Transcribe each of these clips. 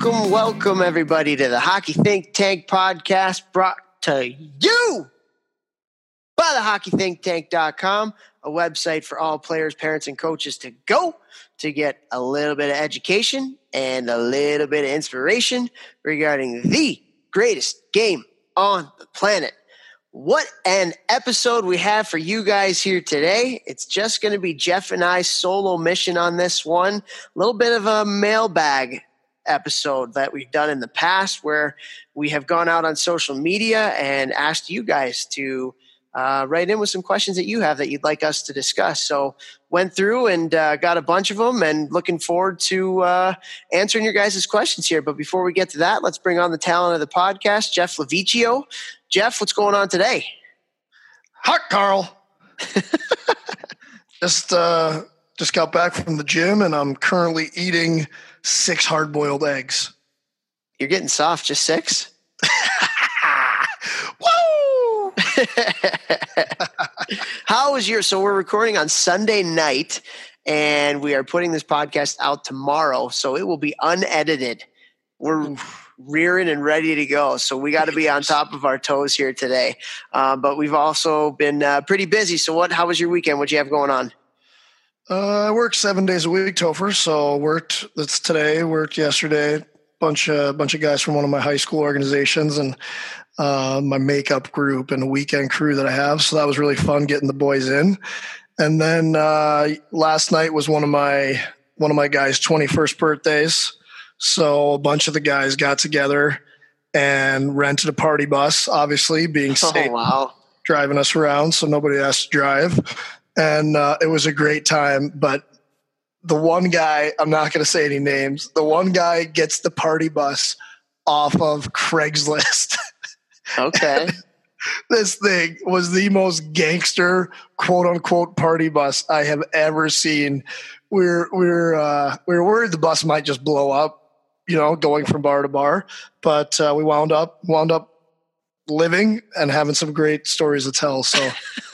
welcome, welcome everybody to the Hockey Think Tank podcast brought to you by the hockeythinktank.com, a website for all players, parents, and coaches to go to get a little bit of education and a little bit of inspiration regarding the greatest game on the planet. What an episode we have for you guys here today. It's just going to be Jeff and I solo mission on this one. A little bit of a mailbag episode that we've done in the past where we have gone out on social media and asked you guys to uh, write in with some questions that you have that you'd like us to discuss. So went through and uh, got a bunch of them and looking forward to uh, answering your guys' questions here. But before we get to that, let's bring on the talent of the podcast, Jeff LoVecchio. Jeff, what's going on today? Hot Carl. just uh, just got back from the gym and I'm currently eating six hard boiled eggs. You're getting soft, just six? Woo! How was your? So we're recording on Sunday night, and we are putting this podcast out tomorrow, so it will be unedited. We're rearing and ready to go, so we got to be on top of our toes here today. Uh, but we've also been uh, pretty busy. So what? How was your weekend? What you have going on? Uh, I work seven days a week, Topher. So worked. That's today. Worked yesterday. Bunch of bunch of guys from one of my high school organizations and uh, my makeup group and a weekend crew that I have. So that was really fun getting the boys in. And then uh, last night was one of my one of my guys' twenty first birthdays. So a bunch of the guys got together and rented a party bus. Obviously, being safe, Oh wow! driving us around, so nobody has to drive. And uh, it was a great time. But the one guy, I'm not going to say any names, the one guy gets the party bus off of Craigslist. Okay, this thing was the most gangster quote unquote party bus I have ever seen. We're we're uh, we're worried the bus might just blow up, you know, going from bar to bar. But uh, we wound up wound up living and having some great stories to tell. So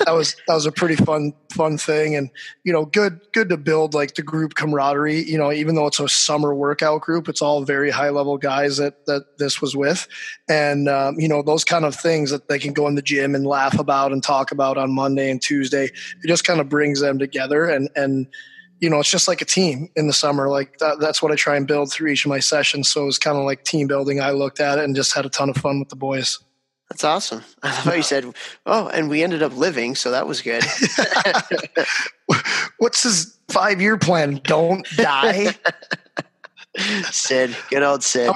that was that was a pretty fun fun thing, and you know, good good to build like the group camaraderie. You know, even though it's a summer workout group, it's all very high level guys that that this was with, and um, you know those kind of things that they can go in the gym and laugh about and talk about on Monday and Tuesday. It just kind of brings them together, and and you know, it's just like a team in the summer. Like that, that's what I try and build through each of my sessions. So it was kind of like team building. I looked at it and just had a ton of fun with the boys. That's awesome. I thought you said, "Oh," and we ended up living, so that was good. What's his five year plan? Don't die. Sid, good old Sid.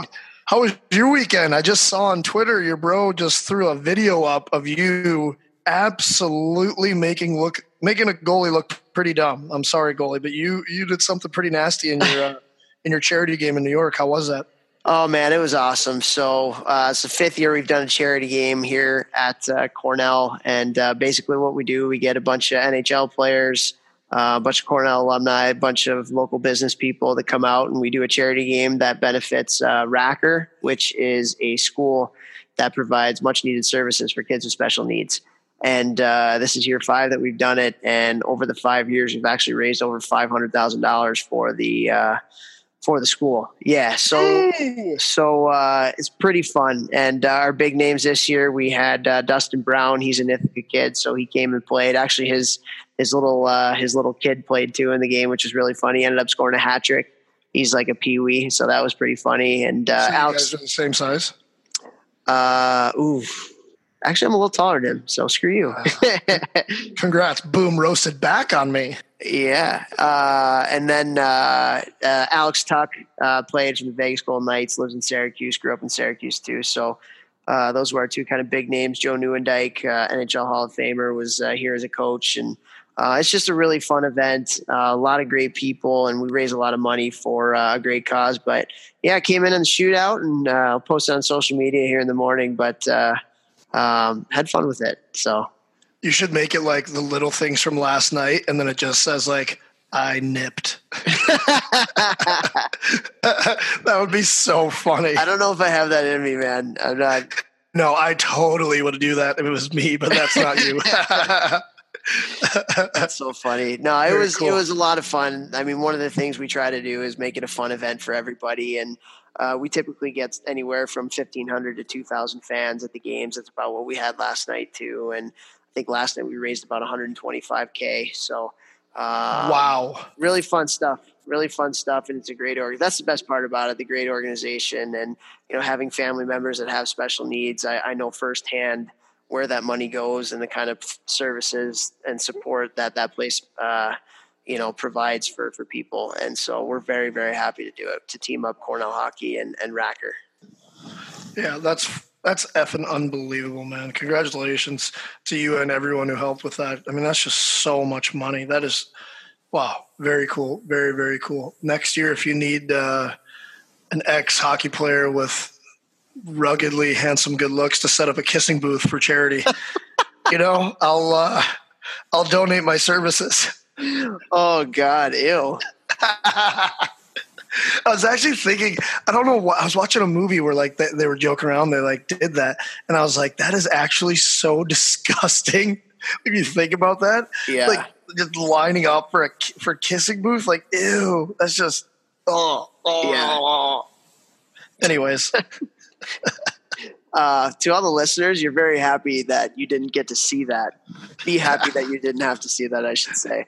How was your weekend? I just saw on Twitter your bro just threw a video up of you absolutely making look making a goalie look pretty dumb. I'm sorry, goalie, but you you did something pretty nasty in your uh, in your charity game in New York. How was that? Oh man, it was awesome. So uh, it's the fifth year we've done a charity game here at uh, Cornell, and uh, basically what we do, we get a bunch of NHL players, uh, a bunch of Cornell alumni, a bunch of local business people that come out, and we do a charity game that benefits uh, Racker, which is a school that provides much needed services for kids with special needs. And uh, this is year five that we've done it, and over the five years, we've actually raised over five hundred thousand dollars for the for the school. Yeah, so so uh, it's pretty fun. And uh, our big names this year, we had uh, Dustin Brown. He's an Ithaca kid, so he came and played. Actually, his his little uh, his little kid played too in the game, which was really funny. He ended up scoring a hat trick. He's like a peewee, so that was pretty funny. And uh, So you Alex, guys are the same size. uh, ooh, actually, I'm a little taller than him, so screw you. Congrats! Boom, roasted back on me. Yeah, uh, and then uh, uh, Alex Tuch uh, played for the Vegas Golden Knights, lives in Syracuse, grew up in Syracuse too. So uh, those were our two kind of big names. Joe Nieuwendyk, uh, NHL Hall of Famer, was uh, here as a coach, and uh, it's just a really fun event. Uh, a lot of great people, and we raise a lot of money for uh, a great cause. But yeah, I came in in the shootout, and uh, I'll post it on social media here in the morning. But uh, um, had fun with it. So You should make it like the little things from last night, and then it just says like I nipped. that would be so funny. I don't know if I have that in me, man. I'm not. No, I totally would do that if it was me, but that's not you. That's so funny. No, it Very was cool. it was a lot of fun. I mean, one of the things we try to do is make it a fun event for everybody, and uh, we typically get anywhere from fifteen hundred to two thousand fans at the games. That's about what we had last night too, and I think last night we raised about one hundred and twenty five k. So. Uh, wow! Really fun stuff. Really fun stuff, and it's a great org. That's the best part about it. The great organization, and you know, having family members that have special needs. I, I know firsthand where that money goes and the kind of services and support that that place uh, you know provides for for people. And so we're very very happy to do it to team up cornell hockey and and racker. Yeah that's that's effing unbelievable man. Congratulations to you and everyone who helped with that. I mean that's just so much money. That is wow very cool very very cool. Next year if you need uh, an ex hockey player with ruggedly handsome good looks to set up a kissing booth for charity. you know, I'll uh, I'll donate my services. Oh God, ew. I was actually thinking, I don't know what I was watching a movie where like they, they, were joking around, they like did that, and I was like, that is actually so disgusting. if you think about that, yeah, like just lining up for a for kissing booth, like ew, that's just oh, oh. yeah. Anyways, uh, to all the listeners, you're very happy that you didn't get to see that. Be happy that you didn't have to see that, I should say.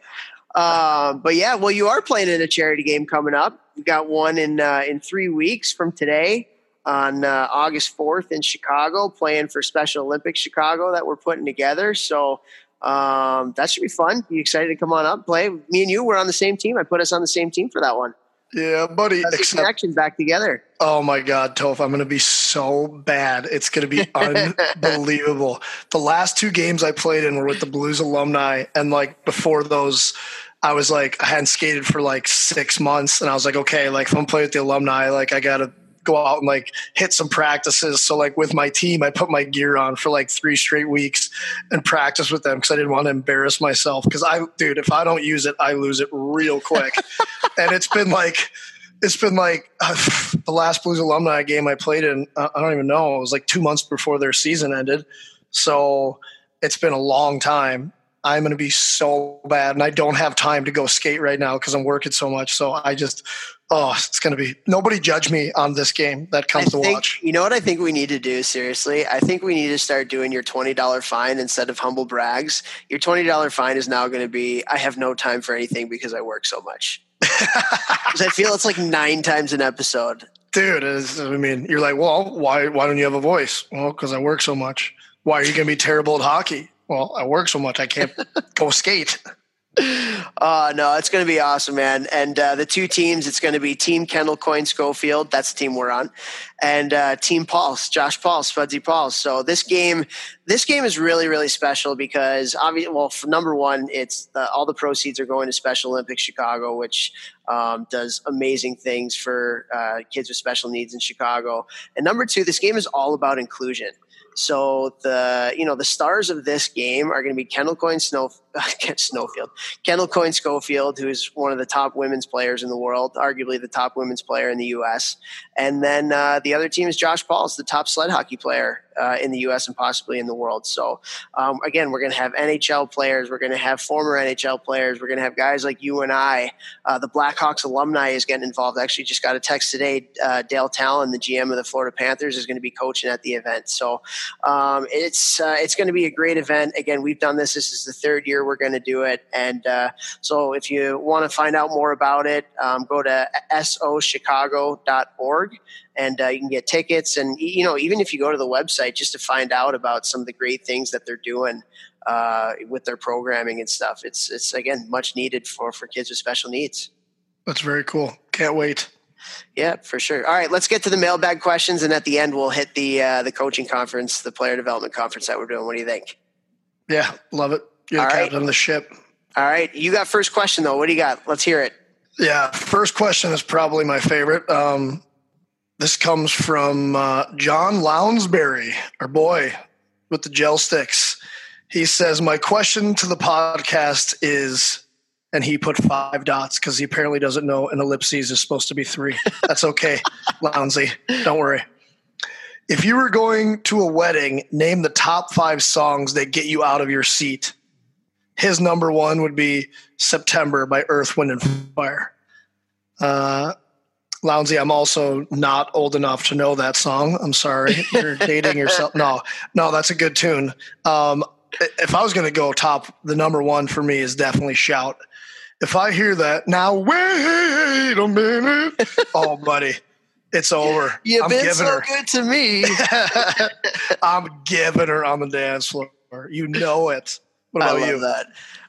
Um, but yeah, well, you are playing in a charity game coming up. We got one in uh, in three weeks from today on uh, August 4th in Chicago, playing for Special Olympics Chicago that we're putting together. So um, that should be fun. You excited to come on up, play? Me and you were on the same team. I put us on the same team for that one. Yeah, buddy. That's except, connection back together. Oh my God, Toph, I'm going to be so bad. It's going to be unbelievable. The last two games I played in were with the Blues alumni, and like before those, I was like, I hadn't skated for like six months, and I was like, okay, like if I'm playing with the alumni, like I got to go out and like hit some practices. So like with my team, I put my gear on for like three straight weeks and practice with them because I didn't want to embarrass myself. Because I, dude, if I don't use it, I lose it real quick. and it's been like it's been like uh, the last Blues alumni game I played in. Uh, I don't even know. It was like two months before their season ended. So it's been a long time. I'm going to be so bad, and I don't have time to go skate right now because I'm working so much. So I just oh, it's going to be nobody judge me on this game that comes I to think, watch. You know what I think we need to do seriously? I think we need to start doing your $20 fine instead of humble brags. Your $20 fine is now going to be I have no time for anything because I work so much. Because I feel it's like nine times an episode. Dude, I mean, you're like, well, why, why don't you have a voice? Well, because I work so much. Why are you going to be terrible at hockey? Well, I work so much, I can't go skate. Uh, no, it's going to be awesome, man. And uh, the two teams, it's going to be Team Kendall Coyne Schofield. That's the team we're on, and uh, Team Pauls, Josh Pauls, Fudzy Pauls. So this game, this game is really, really special because obviously, well, number one, it's the, all the proceeds are going to Special Olympics Chicago, which um, does amazing things for uh, kids with special needs in Chicago. And number two, this game is all about inclusion. So the you know the stars of this game are going to be Kendall Coyne Snow Snowfield, Kendall Coyne Schofield, who's one of the top women's players in the world, arguably the top women's player in the U.S. And then uh, the other team is Josh Pauls, the top sled hockey player uh, in the U.S. and possibly in the world. So um, again, we're going to have NHL players, we're going to have former NHL players, we're going to have guys like you and I. Uh, the Blackhawks alumni is getting involved. I actually, just got a text today. Uh, Dale Tallon, the GM of the Florida Panthers, is going to be coaching at the event. So um, it's uh, it's going to be a great event. Again, we've done this. This is the third year we're going to do it, and uh, so if you want to find out more about it, um, go to sochicago.org and uh, you can get tickets. And you know, even if you go to the website just to find out about some of the great things that they're doing uh, with their programming and stuff, it's it's again much needed for for kids with special needs. That's very cool. Can't wait. Yeah, for sure. All right, let's get to the mailbag questions, and at the end, we'll hit the uh, the coaching conference, the player development conference that we're doing. What do you think? Yeah, love it. You're All the captain right. of the ship. All right, you got first question though. What do you got? Let's hear it. Yeah, first question is probably my favorite. Um, this comes from uh, John Lounsbury, our boy with the gel sticks. He says, My question to the podcast is, and he put five dots because he apparently doesn't know an ellipses is supposed to be three. That's okay, Lounsy. Don't worry. If you were going to a wedding, name the top five songs that get you out of your seat. His number one would be September by Earth, Wind, and Fire. Uh, Lounsey, I'm also not old enough to know that song. I'm sorry. You're dating yourself. No, no, that's a good tune. Um, if I was going to go top, the number one for me is definitely Shout. If I hear that, now wait a minute. oh, buddy, it's over. You've I'm been so her. good to me. I'm giving her on the dance floor. You know it. What I love you? that.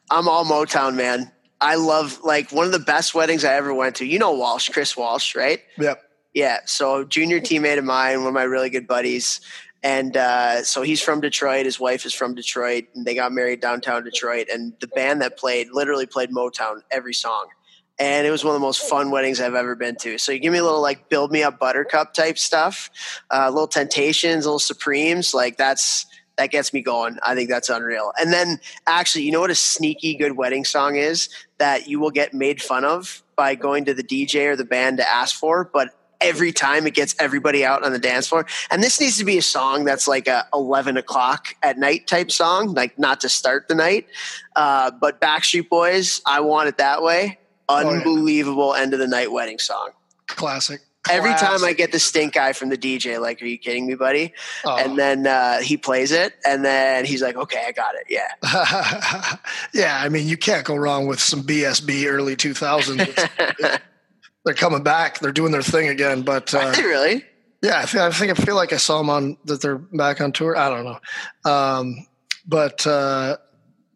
I'm all Motown, man. I love like one of the best weddings I ever went to. You know Walsh, Chris Walsh, right? Yep. Yeah. So junior teammate of mine, one of my really good buddies. And uh, so he's from Detroit. His wife is from Detroit, and they got married downtown Detroit. And the band that played literally played Motown every song. And it was one of the most fun weddings I've ever been to. So you give me a little like build me up buttercup type stuff, uh, little Temptations, little Supremes. Like that's that gets me going. I think that's unreal. And then actually, you know what a sneaky good wedding song is that you will get made fun of by going to the DJ or the band to ask for, but every time it gets everybody out on the dance floor. And this needs to be a song that's like a 11 o'clock at night type song, like not to start the night. Uh, but Backstreet Boys, I want it that way. Oh, yeah. Unbelievable end of the night wedding song. Classic. Every time I get the stink eye from the DJ, like, are you kidding me, buddy? Oh. And then uh, he plays it, and then he's like, okay, I got it. Yeah. yeah, I mean, you can't go wrong with some BSB early 2000s. They're coming back. They're doing their thing again. But uh, really? yeah, I think, I think I feel like I saw them on that they're back on tour. I don't know. Um, but uh,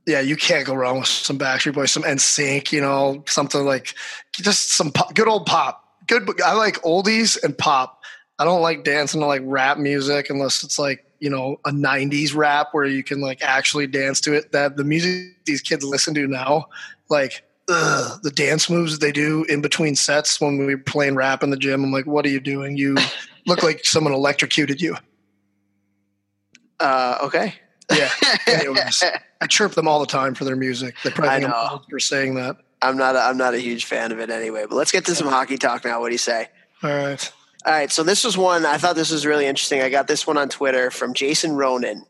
yeah, you can't go wrong with some Backstreet Boys, some NSYNC, you know, something like just some pop, good old pop. Good. I like oldies and pop. I don't like dancing to like rap music unless it's like you know a '90s rap where you can like actually dance to it. That the music these kids listen to now, like ugh, the dance moves they do in between sets when we were playing rap in the gym. I'm like, what are you doing? You look like someone electrocuted you. Uh, okay. Yeah. Anyways, I chirp them all the time for their music. They probably think I'm for saying that. I'm not. A, I'm not a huge fan of it anyway. But let's get to some hockey talk now. What do you say? All right. All right. So this was one. I thought this was really interesting. I got this one on Twitter from Jason Ronan,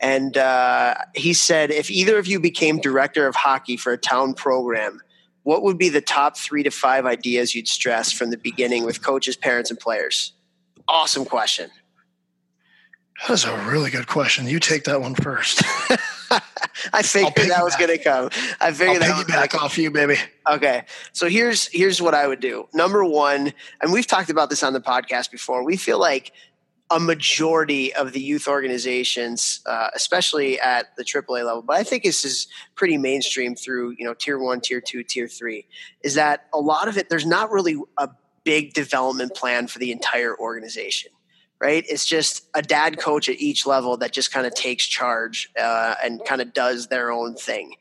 and uh, he said, if either of you became director of hockey for a town program, what would be the top three to five ideas you'd stress from the beginning with coaches, parents, and players? Awesome question. That's a really good question. You take that one first. I figured that was going to come. I I'll figured that was gonna piggyback off you, baby. Okay. So here's here's what I would do. Number one, and we've talked about this on the podcast before. We feel like a majority of the youth organizations, uh, especially at the AAA level, but I think this is pretty mainstream through you know tier one, tier two, tier three, is that a lot of it there's not really a big development plan for the entire organization. Right, it's just a dad coach at each level that just kind of takes charge uh, and kind of does their own thing.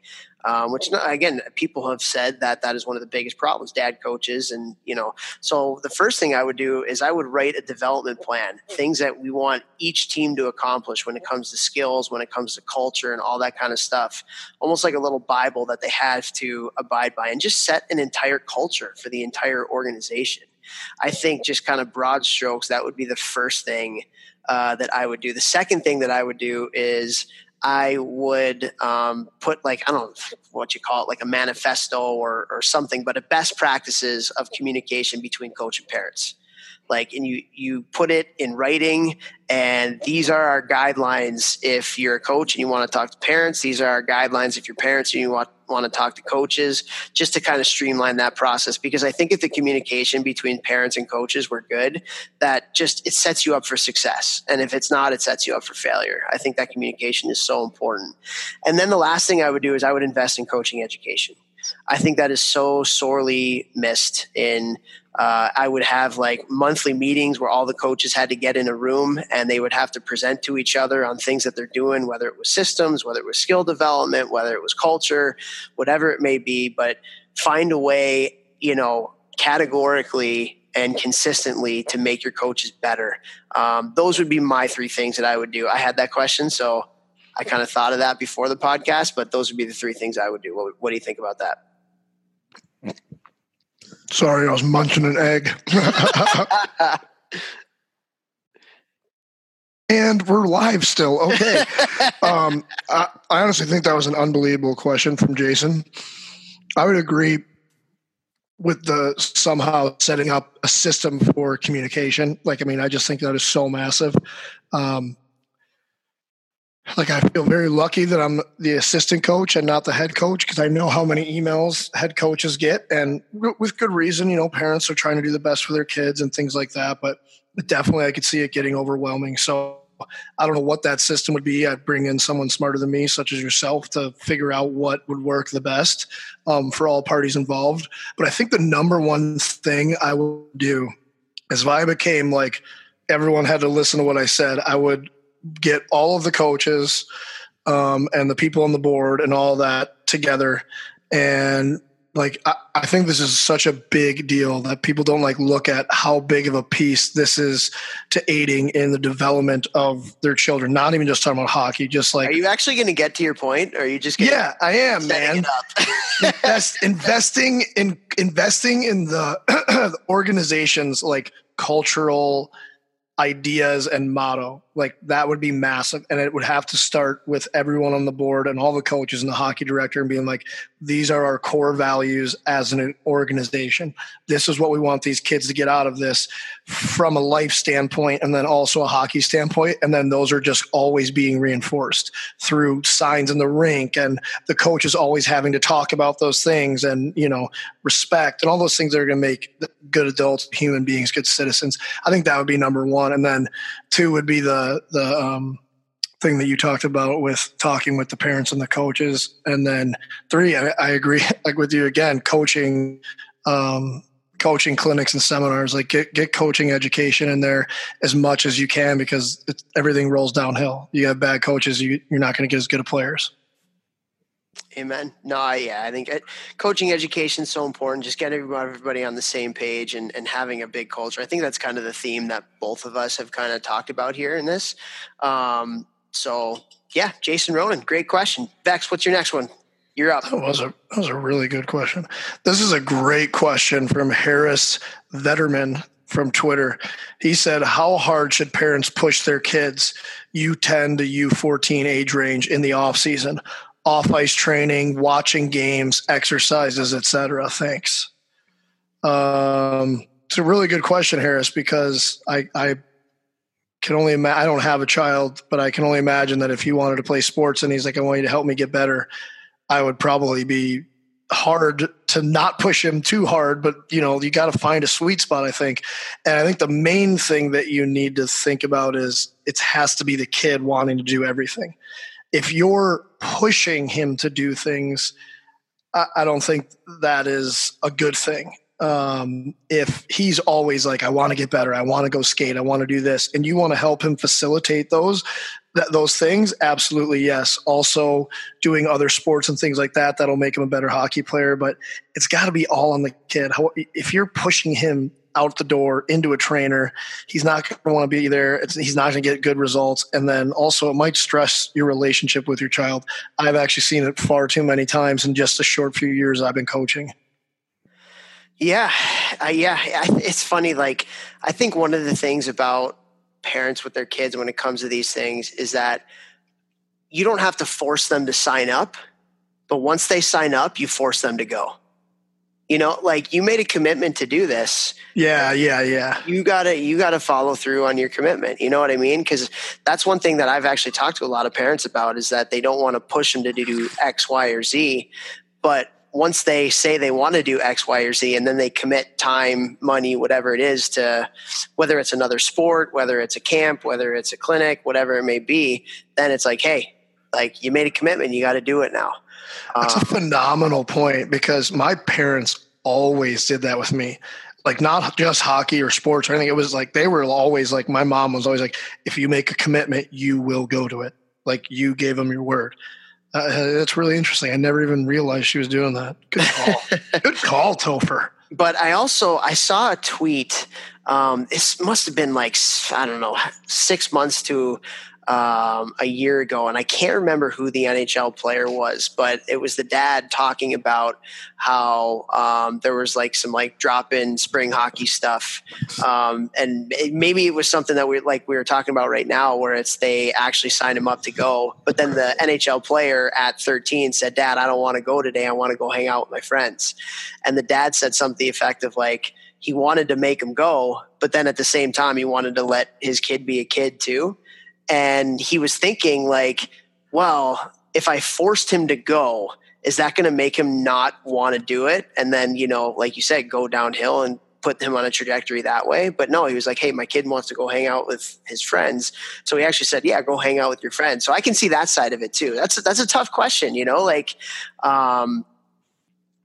Um, which again people have said that that is one of the biggest problems dad coaches and you know so the first thing i would do is i would write a development plan things that we want each team to accomplish when it comes to skills when it comes to culture and all that kind of stuff. Almost like a little bible that they have to abide by and just set an entire culture for the entire organization i think just kind of broad strokes that would be the first thing uh, that i would do the second thing that i would do is I would um, put like I don't know what you call it, like a manifesto or or something, but a best practices of communication between coach and parents. Like, and you you put it in writing, and these are our guidelines. If you're a coach and you want to talk to parents, these are our guidelines. If you're parents and you want want to talk to coaches, just to kind of streamline that process. Because I think if the communication between parents and coaches were good, that just it sets you up for success. And if it's not, it sets you up for failure. I think that communication is so important. And then the last thing I would do is I would invest in coaching education. I think that is so sorely missed in uh, I would have like monthly meetings where all the coaches had to get in a room and they would have to present to each other on things that they're doing, whether it was systems, whether it was skill development, whether it was culture, whatever it may be. But find a way, you know, categorically and consistently to make your coaches better. Um, those would be my three things that I would do. I had that question, so I kind of thought of that before the podcast, but those would be the three things I would do. What, what do you think about that? Sorry, I was munching an egg. And we're live still. Okay. um, I, I honestly think that was an unbelievable question from Jason. I would agree with the somehow setting up a system for communication. Like, I mean, I just think that is so massive. Um, like I feel very lucky that I'm the assistant coach and not the head coach because I know how many emails head coaches get, and with good reason. You know, parents are trying to do the best for their kids and things like that. But definitely, I could see it getting overwhelming. So I don't know what that system would be. I'd bring in someone smarter than me, such as yourself, to figure out what would work the best um, for all parties involved. But I think the number one thing I would do is if I became like everyone had to listen to what I said, I would get all of the coaches um, and the people on the board and all that together and like I, I, think this is such a big deal that people don't like look at how big of a piece this is to aiding in the development of their children. Not even just talking about hockey, just like Are you actually going to get to your point or are you just Yeah, I am, man. Invest, investing in investing in the, the organizations like cultural ideas and motto like that would be massive and it would have to start with everyone on the board and all the coaches and the hockey director and being like these are our core values as an organization. This is what we want these kids to get out of this from a life standpoint and then also a hockey standpoint and then those are just always being reinforced through signs in the rink and the coaches always having to talk about those things and you know respect and all those things that are going to make good adults human beings good citizens. I think that would be number one and then two would be the the um, thing that you talked about with talking with the parents and the coaches, and then three, I, I agree like with you again, coaching. Um, coaching clinics and seminars like get, get coaching education in there as much as you can because everything rolls downhill you have bad coaches you, you're not going to get as good of players Amen. No, yeah, I think it, coaching education is so important. Just get everybody, everybody on the same page and, and having a big culture. I think that's kind of the theme that both of us have kind of talked about here in this. Um, so, yeah, Jason Ronan, great question. Vex, what's your next one? You're up. That was a that was a really good question. This is a great question from Harris Vetterman from Twitter. He said, "How hard should parents push their kids U10 to U14 age range in the off season? Off ice training, watching games, exercises, etc. Thanks. Um, it's a really good question, Harris, because I, I can only imagine. I don't have a child, but I can only imagine that if he wanted to play sports and he's like, "I want you to help me get better," I would probably be hard to not push him too hard. But you know, you got to find a sweet spot. I think, and I think the main thing that you need to think about is it has to be the kid wanting to do everything if you're pushing him to do things, I, I don't think that is a good thing. Um, if he's always like, I want to get better, I want to go skate, I want to do this, and you want to help him facilitate those, th- those things, absolutely yes. Also, doing other sports and things like that that'll make him a better hockey player. But it's got to be all on the kid. How, if you're pushing him out the door into a trainer. He's not going to want to be there. It's, he's not going to get good results. And then also, it might stress your relationship with your child. I've actually seen it far too many times in just a short few years I've been coaching. Yeah, uh, yeah. It's funny. Like, I think one of the things about parents with their kids when it comes to these things is that you don't have to force them to sign up, but once they sign up, you force them to go you know like you made a commitment to do this. Yeah yeah yeah. You gotta you gotta follow through on your commitment you know what i mean? Because that's one thing that i've actually talked to a lot of parents about is that they don't want to push them to do x y or z but once they say they want to do x y or z and then they commit time money whatever it is to whether it's another sport whether it's a camp whether it's a clinic whatever it may be then it's like hey like you made a commitment you got to do it now that's a um, phenomenal point because my parents always did that with me. Like not just hockey or sports or anything. It was like they were always like my mom was always like, if you make a commitment, you will go to it. Like you gave them your word. Uh, that's really interesting. I never even realized she was doing that. Good call. Good call, Topher. But I also I saw a tweet. Um, this must have been like I don't know six months to um, a year ago, and I can't remember who the NHL player was, but it was the dad talking about how um, there was like some like drop in spring hockey stuff, um, and it, maybe it was something that we like we were talking about right now, where it's they actually signed him up to go, but then the NHL player at 13 said, "Dad, I don't want to go today. I want to go hang out with my friends," and the dad said something effective like he wanted to make him go, but then at the same time, he wanted to let his kid be a kid too and he was thinking like well if i forced him to go is that going to make him not want to do it? And then you know like you said go downhill and put him on a trajectory that way. But no he was like hey my kid wants to go hang out with his friends. So he actually said yeah go hang out with your friends. So i can see that side of it too. That's a, that's a tough question you know like um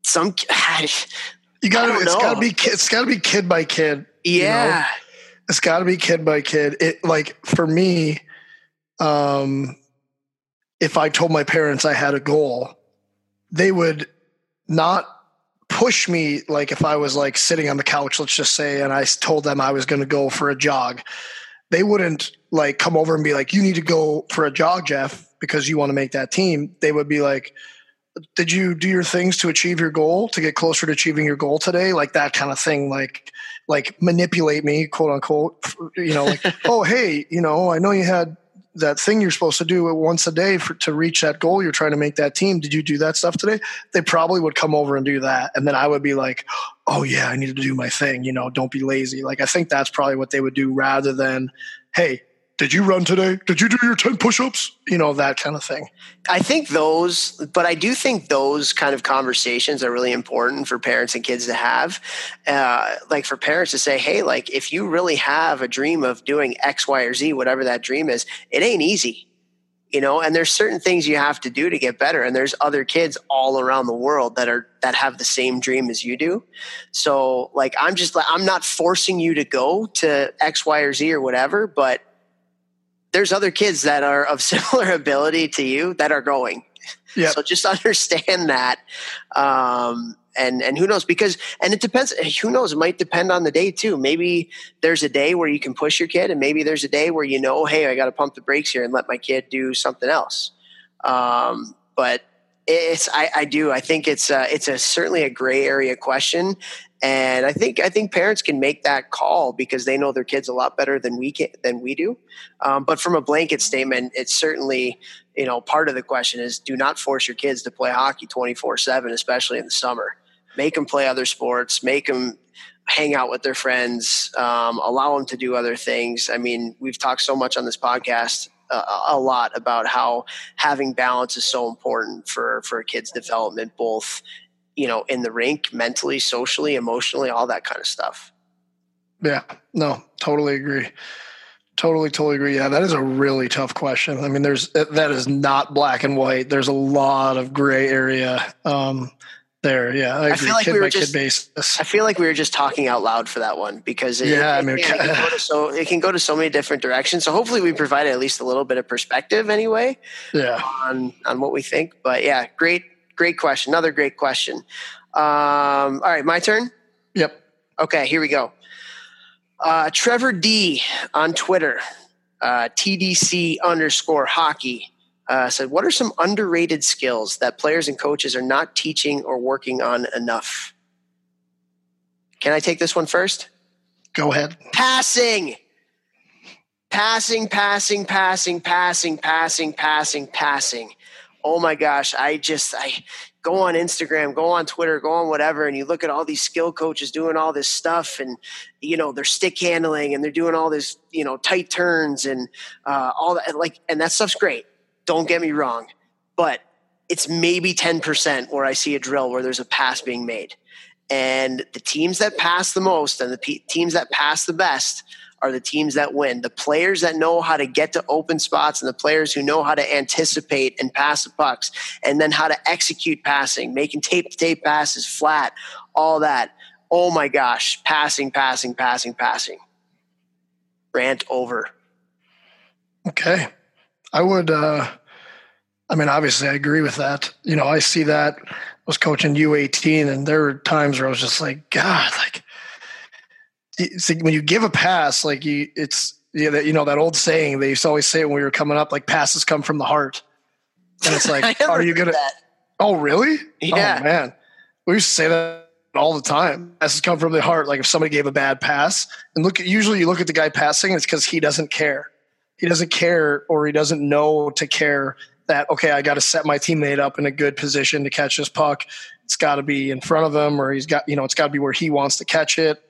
some you gotta it's know. gotta be it's gotta be kid by kid yeah you know? it's gotta be kid by kid. It like for me um, if I told my parents I had a goal, they would not push me like if I was like sitting on the couch, let's just say, and I told them I was going to go for a jog. They wouldn't like come over and be like, "You need to go for a jog, Jeff, because you want to make that team." They would be like, "Did you do your things to achieve your goal, to get closer to achieving your goal today?" Like that kind of thing. Like, like manipulate me, quote unquote. You know, like, "Oh, hey, you know, I know you had that thing you're supposed to do once a day for, to reach that goal you're trying to make that team. Did you do that stuff today? They probably would come over and do that. And then i would be like oh yeah i need to do my thing. You know don't be lazy. Like i think that's probably what they would do rather than hey did you run today? Did you do your 10 push ups? You know, that kind of thing. I think those, but I do think those kind of conversations are really important for parents and kids to have. Uh, like for parents to say, hey, like if you really have a dream of doing X, Y, or Z, whatever that dream is, it ain't easy. You know, and there's certain things you have to do to get better, and there's other kids all around the world that are that have the same dream as you do. So, like, I'm just like I'm not forcing you to go to X, Y, or Z or whatever, but there's other kids that are of similar ability to you that are going. Yep. So just understand that. Um, and and who knows because and it depends who knows it might depend on the day too maybe there's a day where you can push your kid and maybe there's a day where you know hey i got to pump the brakes here and let my kid do something else um, but it's I, I do i think it's a, it's a certainly a gray area question and I think I think parents can make that call because they know their kids a lot better than we can than we do. Um, but from a blanket statement, it's certainly you know part of the question is do not force your kids to play hockey twenty four seven, especially in the summer. Make them play other sports. Make them hang out with their friends. Um, allow them to do other things. I mean, we've talked so much on this podcast uh, a lot about how having balance is so important for for a kid's development, both you know, in the rink, mentally, socially, emotionally, all that kind of stuff. Yeah, no, totally agree. Totally, totally agree. Yeah, that is a really tough question. I mean, there's that is not black and white. There's a lot of gray area um, there. Yeah, I, I feel like kid we were just. I feel like we were just talking out loud for that one because it, yeah, it, I mean, it, can go to so it can go to so many different directions. So hopefully, we provided at least a little bit of perspective anyway. Yeah, on on what we think. But yeah, great Great question. Another great question. Um, all right, my turn. Yep. Okay, here we go. Uh, Trevor D on Twitter, uh, TDC underscore hockey, uh, said, What are some underrated skills that players and coaches are not teaching or working on enough? Can I take this one first? Go ahead. Passing. Passing, passing, passing, passing, passing, passing, passing oh my gosh, I just I go on Instagram, go on Twitter, go on whatever, and you look at all these skill coaches doing all this stuff, and you know they're stick handling and they're doing all this you know tight turns and uh, all that like, and that stuff's great. Don't get me wrong, but it's maybe ten percent where I see a drill where there's a pass being made, and the teams that pass the most and the teams that pass the best are the teams that win. The players that know how to get to open spots and the players who know how to anticipate and pass the pucks and then how to execute passing, making tape to tape passes flat, all that. Oh my gosh, passing, passing, passing, passing. Rant over. Okay. I would uh I mean obviously I agree with that. You know, I see that I was coaching U18 and there were times where I was just like god, like like when you give a pass, like you, it's yeah, that, you know that old saying they used to always say when we were coming up, like passes come from the heart, and it's like, are you gonna? That. Oh, really? Oh, yeah. Oh, man, we used to say that all the time. Passes come from the heart. Like if somebody gave a bad pass, and look, usually you look at the guy passing, it's because he doesn't care. He doesn't care, or he doesn't know to care that okay, I got to set my teammate up in a good position to catch this puck. It's got to be in front of him, or he's got you know, it's got to be where he wants to catch it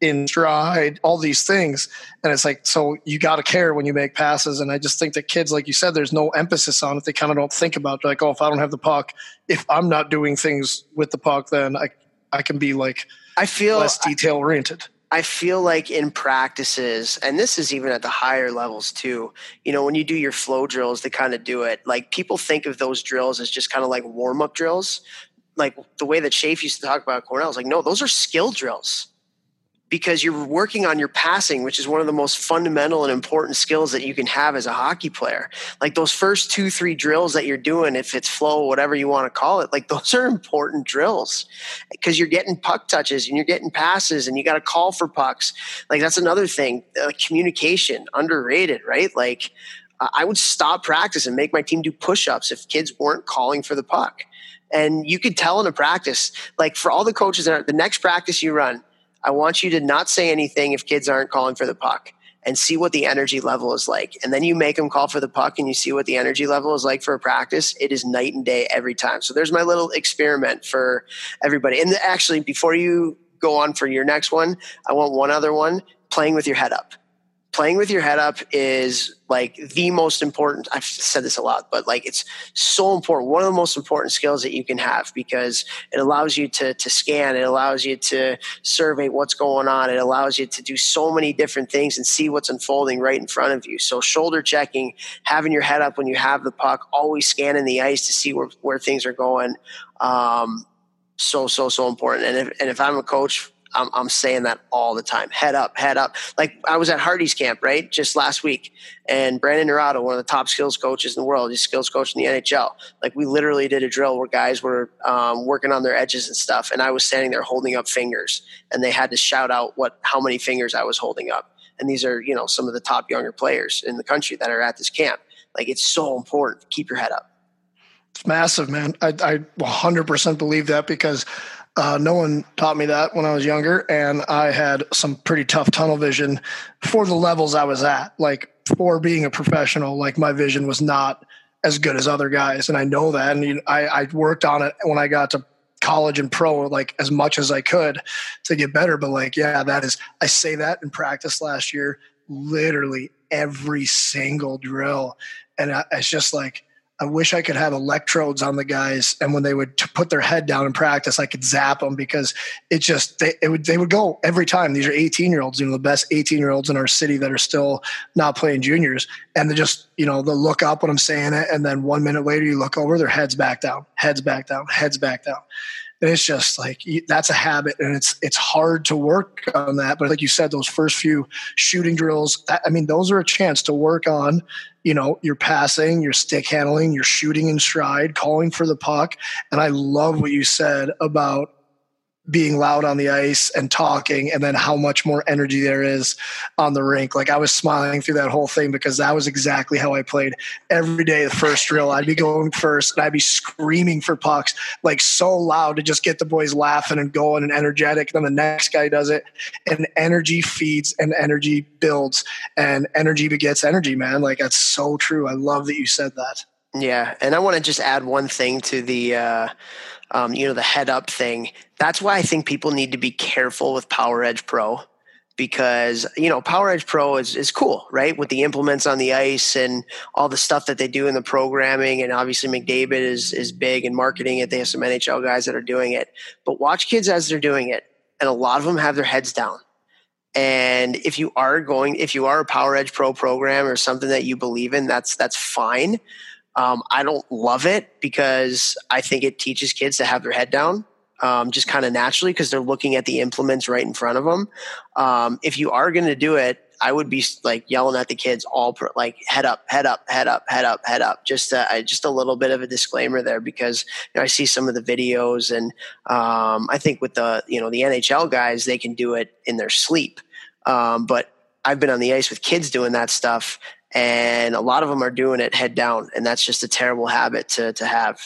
in stride, all these things. And it's like, so you got to care when you make passes. And I just think that kids, like you said, there's no emphasis on it. They kind of don't think about like, oh, if I don't have the puck, if I'm not doing things with the puck, then I, I can be like I feel less detail oriented. I feel like in practices, and this is even at the higher levels too, you know, when you do your flow drills, they kind of do it. Like people think of those drills as just kind of like warm up drills. Like the way that Shafe used to talk about Cornell is like, no, those are skill drills because you're working on your passing, which is one of the most fundamental and important skills that you can have as a hockey player. Like those first two, three drills that you're doing, if it's flow, whatever you want to call it, like those are important drills because you're getting puck touches and you're getting passes and you got to call for pucks. Like that's another thing. Uh, communication, underrated, right? Like I would stop practice and make my team do push ups if kids weren't calling for the puck. And you could tell in a practice, like for all the coaches that are, the next practice you run, I want you to not say anything if kids aren't calling for the puck and see what the energy level is like. And then you make them call for the puck and you see what the energy level is like for a practice. It is night and day every time. So there's my little experiment for everybody. And actually, before you go on for your next one, I want one other one playing with your head up playing with your head up is like the most important i've said this a lot but like it's so important one of the most important skills that you can have because it allows you to, to scan it allows you to survey what's going on it allows you to do so many different things and see what's unfolding right in front of you. So shoulder checking having your head up when you have the puck always scanning the ice to see where, where things are going um, so so so important. And if, and if i'm a coach I'm, I'm saying that all the time. Head up, head up. Like I was at Hardy's camp, right, just last week, and Brandon Naurato, one of the top skills coaches in the world, he's a skills coach in the NHL. Like we literally did a drill where guys were um, working on their edges and stuff, and I was standing there holding up fingers, and they had to shout out what how many fingers I was holding up. And these are you know some of the top younger players in the country that are at this camp. Like it's so important. Keep your head up. It's massive, man. I, I 100% believe that because uh, no one taught me that when I was younger, and I had some pretty tough tunnel vision for the levels I was at. Like for being a professional, like my vision was not as good as other guys, and I know that. And I, I worked on it when I got to college and pro, like as much as I could to get better. But like, yeah, that is. I say that in practice last year, literally every single drill, and I, it's just like I wish I could have electrodes on the guys, and when they would put their head down in practice, I could zap them because it just they it would they would go every time. These are 18 year olds, you know, the best 18 year olds in our city that are still not playing juniors, and they just you know they'll look up when I'm saying it, and then one minute later you look over, their heads back down, heads back down, heads back down. And it's just like that's a habit, and it's it's hard to work on that. But like you said, those first few shooting drills, I mean, those are a chance to work on you know, you're passing, you're stick handling, you're shooting in stride, calling for the puck. And I love what you said about being loud on the ice and talking and then how much more energy there is on the rink. Like i was smiling through that whole thing because that was exactly how i played. Every day the first drill i'd be going first and i'd be screaming for pucks like so loud to just get the boys laughing and going and energetic. And then the next guy does it and energy feeds and energy builds and energy begets energy man. Like that's so true. I love that you said that. Yeah and i want to just add one thing to the uh um, you know, the head up thing. That's why I think people need to be careful with Power Edge Pro because you know Power Edge Pro is is cool, right? With the implements on the ice and all the stuff that they do in the programming, and obviously McDavid is is big in marketing it. They have some NHL guys that are doing it, but watch kids as they're doing it, and a lot of them have their heads down. And if you are going, if you are a Power Edge Pro program or something that you believe in, that's that's fine. Um, I don't love it because I think it teaches kids to have their head down um, just kind of naturally because they're looking at the implements right in front of them. Um, if you are going to do it, I would be like yelling at the kids all like head up, head up, head up, head up, head up. Just uh, just a little bit of a disclaimer there because you know, I see some of the videos and um, I think with the you know the NHL guys they can do it in their sleep, um, but I've been on the ice with kids doing that stuff, and a lot of them are doing it head down, and that's just a terrible habit to to have.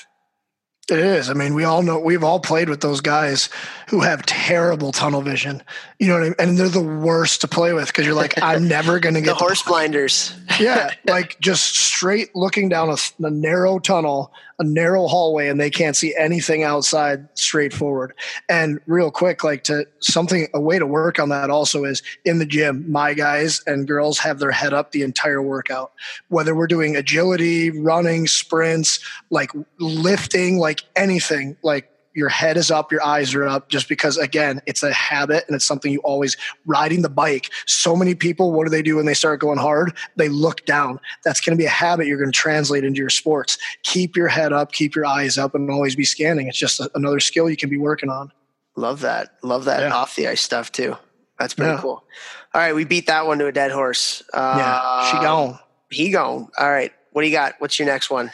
It is. I mean, we all know we've all played with those guys who have terrible tunnel vision. You know what I mean? And they're the worst to play with because you're like, I'm never going to get the horse the blinders. yeah, like just straight looking down a, a, narrow tunnel, a narrow hallway, and they can't see anything outside straightforward. And real quick, like to something, a way to work on that also is in the gym. My guys and girls have their head up the entire workout, whether we're doing agility, running, sprints, like lifting, like anything, like your head is up, your eyes are up, just because again, it's a habit and it's something you always riding the bike. So many people, what do they do when they start going hard? They look down. That's going to be a habit you're going to translate into your sports. Keep your head up, keep your eyes up, and always be scanning. It's just a, another skill you can be working on. Love that. Love that yeah. off the ice stuff too. That's pretty yeah. cool. All right, we beat that one to a dead horse. Uh, yeah, she gone. He gone. All right, what do you got? What's your next one?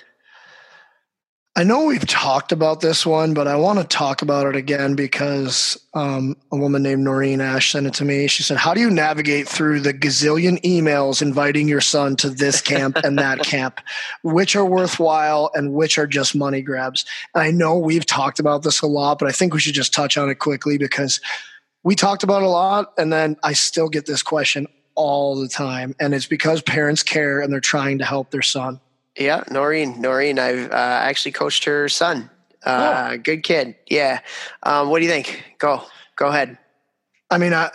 I know we've talked about this one, but I want to talk about it again because um, a woman named Noreen Ash sent it to me. She said, How do you navigate through the gazillion emails inviting your son to this camp and that camp? Which are worthwhile and which are just money grabs? And I know we've talked about this a lot, but I think we should just touch on it quickly because we talked about it a lot. And then I still get this question all the time. And it's because parents care and they're trying to help their son. Yeah, Noreen. Noreen, I've uh, actually coached her son. Uh, oh. Good kid. Yeah. Um, what do you think? Go. Go ahead. I mean, I,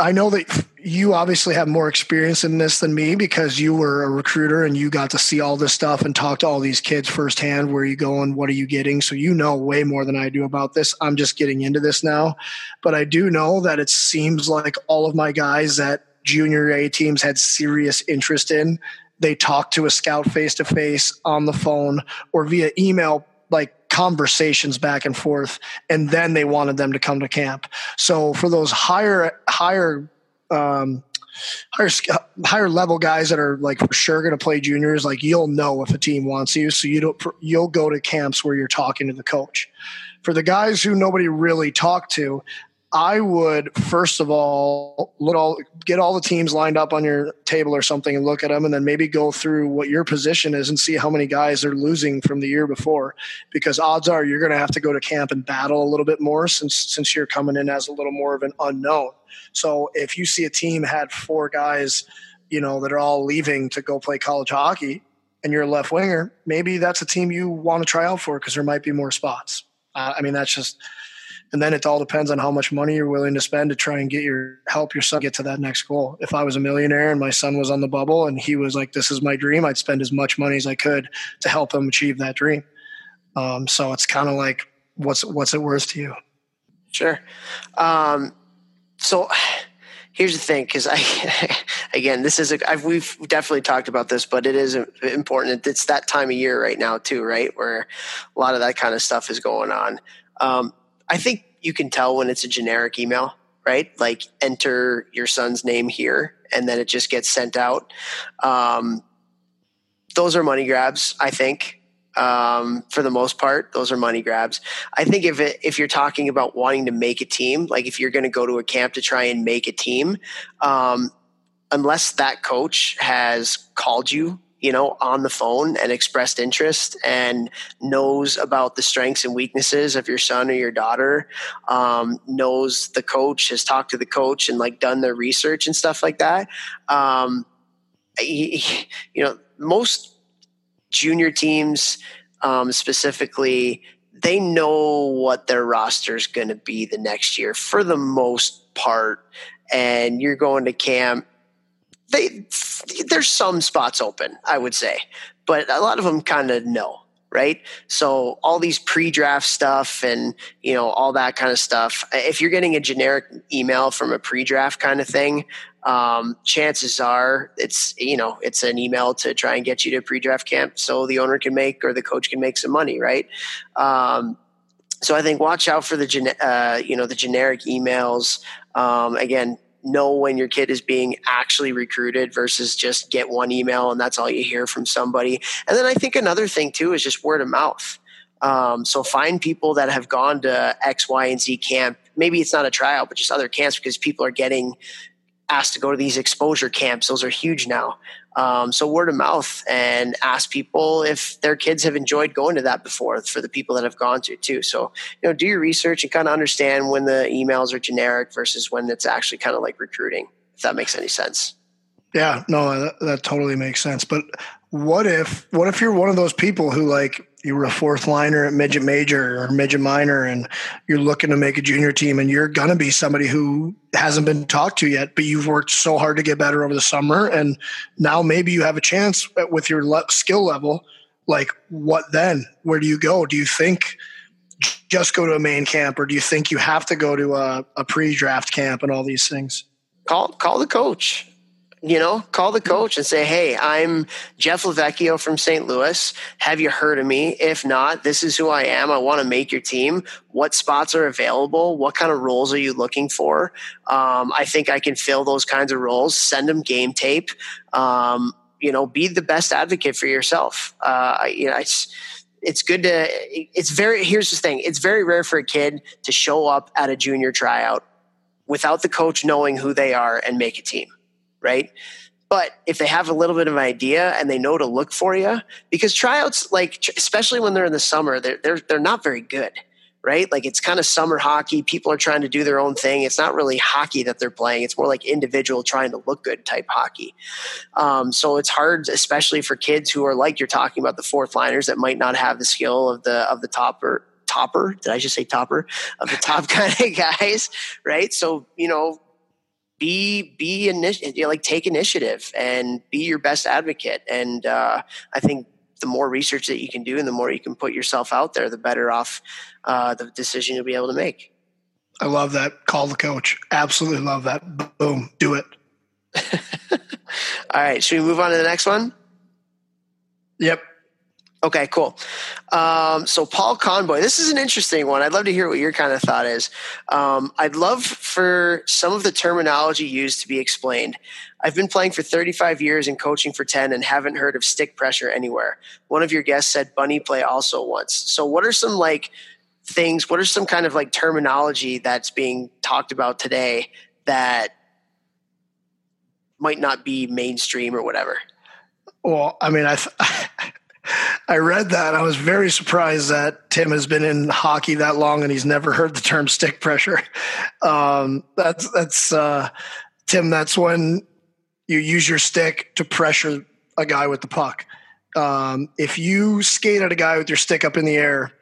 I know that you obviously have more experience in this than me because you were a recruiter and you got to see all this stuff and talk to all these kids firsthand. Where are you going? What are you getting? So you know way more than I do about this. I'm just getting into this now. But I do know that it seems like all of my guys that junior A teams had serious interest in they talk to a scout face to face on the phone or via email like conversations back and forth and then they wanted them to come to camp. So for those higher higher um, higher higher level guys that are like for sure going to play juniors like you'll know if a team wants you. So you don't you'll go to camps where you're talking to the coach. For the guys who nobody really talked to I would first of all look all, get all the teams lined up on your table or something and look at them, and then maybe go through what your position is and see how many guys are losing from the year before. Because odds are you're going to have to go to camp and battle a little bit more since since you're coming in as a little more of an unknown. So if you see a team had four guys, you know that are all leaving to go play college hockey, and you're a left winger, maybe that's a team you want to try out for because there might be more spots. Uh, I mean, that's just and then it all depends on how much money you're willing to spend to try and get your help your son get to that next goal. If I was a millionaire and my son was on the bubble and he was like, "This is my dream," I'd spend as much money as I could to help him achieve that dream. Um, so it's kind of like, what's what's it worth to you? Sure. Um, so here's the thing, because I again, this is a I've, we've definitely talked about this, but it is important. It's that time of year right now too, right, where a lot of that kind of stuff is going on. Um, I think you can tell when it's a generic email, right? Like enter your son's name here, and then it just gets sent out. Um, those are money grabs, I think. Um, for the most part, those are money grabs. I think if it, if you're talking about wanting to make a team, like if you're going to go to a camp to try and make a team, um, unless that coach has called you you know, on the phone and expressed interest and knows about the strengths and weaknesses of your son or your daughter, um, knows the coach, has talked to the coach and like done their research and stuff like that. Um, you know, most junior teams, um, specifically, they know what their roster is going to be the next year for the most part. And you're going to camp they there's some spots open, I would say, but a lot of them kind of know, right? So all these pre-draft stuff and you know all that kind of stuff. If you're getting a generic email from a pre-draft kind of thing, um, chances are it's you know it's an email to try and get you to pre-draft camp so the owner can make or the coach can make some money, right? Um, so I think watch out for the gen- uh, you know the generic emails. Um, again, know when your kid is being actually recruited versus just get one email and that's all you hear from somebody. And then I think another thing too is just word of mouth. Um, so find people that have gone to X, Y, and Z camp. Maybe it's not a tryout, but just other camps because people are getting asked to go to these exposure camps. Those are huge now. Um, so word of mouth and ask people if their kids have enjoyed going to that before for the people that have gone to too. So, you know, do your research and kind of understand when the emails are generic versus when it's actually kind of like recruiting, if that makes any sense. Yeah, no, that, that totally makes sense. But what if, what if you're one of those people who like, you were a fourth liner at midget major or midget minor and you're looking to make a junior team and you're going to be somebody who hasn't been talked to yet but you've worked so hard to get better over the summer and now maybe you have a chance with your skill level like what then? Where do you go? Do you think just go to a main camp or do you think you have to go to a, a pre-draft camp and all these things? Call call the coach you know, call the coach and say, Hey, I'm Jeff LoVecchio from St. Louis. Have you heard of me? If not, this is who I am. I want to make your team. What spots are available? What kind of roles are you looking for? Um, I think I can fill those kinds of roles. Send them game tape. Um, you know, be the best advocate for yourself. Uh, you know, it's, it's good to, it's very, here's the thing. It's very rare for a kid to show up at a junior tryout without the coach knowing who they are and make a team right? But if they have a little bit of an idea and they know to look for you, because tryouts, like especially when they're in the summer, they're they're they're not very good, right? Like it's kind of summer hockey. People are trying to do their own thing. It's not really hockey that they're playing. It's more like individual trying to look good type hockey. Um, so it's hard, especially for kids who are like you're talking about the fourth liners that might not have the skill of the of the topper topper. Did I just say topper of the top kind of guys, right? So you know be be initiative, you know, like take initiative and be your best advocate. And uh, I think the more research that you can do and the more you can put yourself out there, the better off uh, the decision you'll be able to make. I love that. Call the coach. Absolutely love that. Boom, do it. All right, should we move on to the next one? Yep. Okay, cool. Um, so Paul Conboy, this is an interesting one. I'd love to hear what your kind of thought is. Um, I'd love for some of the terminology used to be explained. I've been playing for 35 years and coaching for 10 and haven't heard of stick pressure anywhere. One of your guests said bunny play also once. So what are some like things, what are some kind of like terminology that's being talked about today that might not be mainstream or whatever? Well, I mean, I, I read that. I was very surprised that Tim has been in hockey that long and he's never heard the term stick pressure. Um, that's that's uh, Tim. That's when you use your stick to pressure a guy with the puck. Um, if you skate at a guy with your stick up in the air,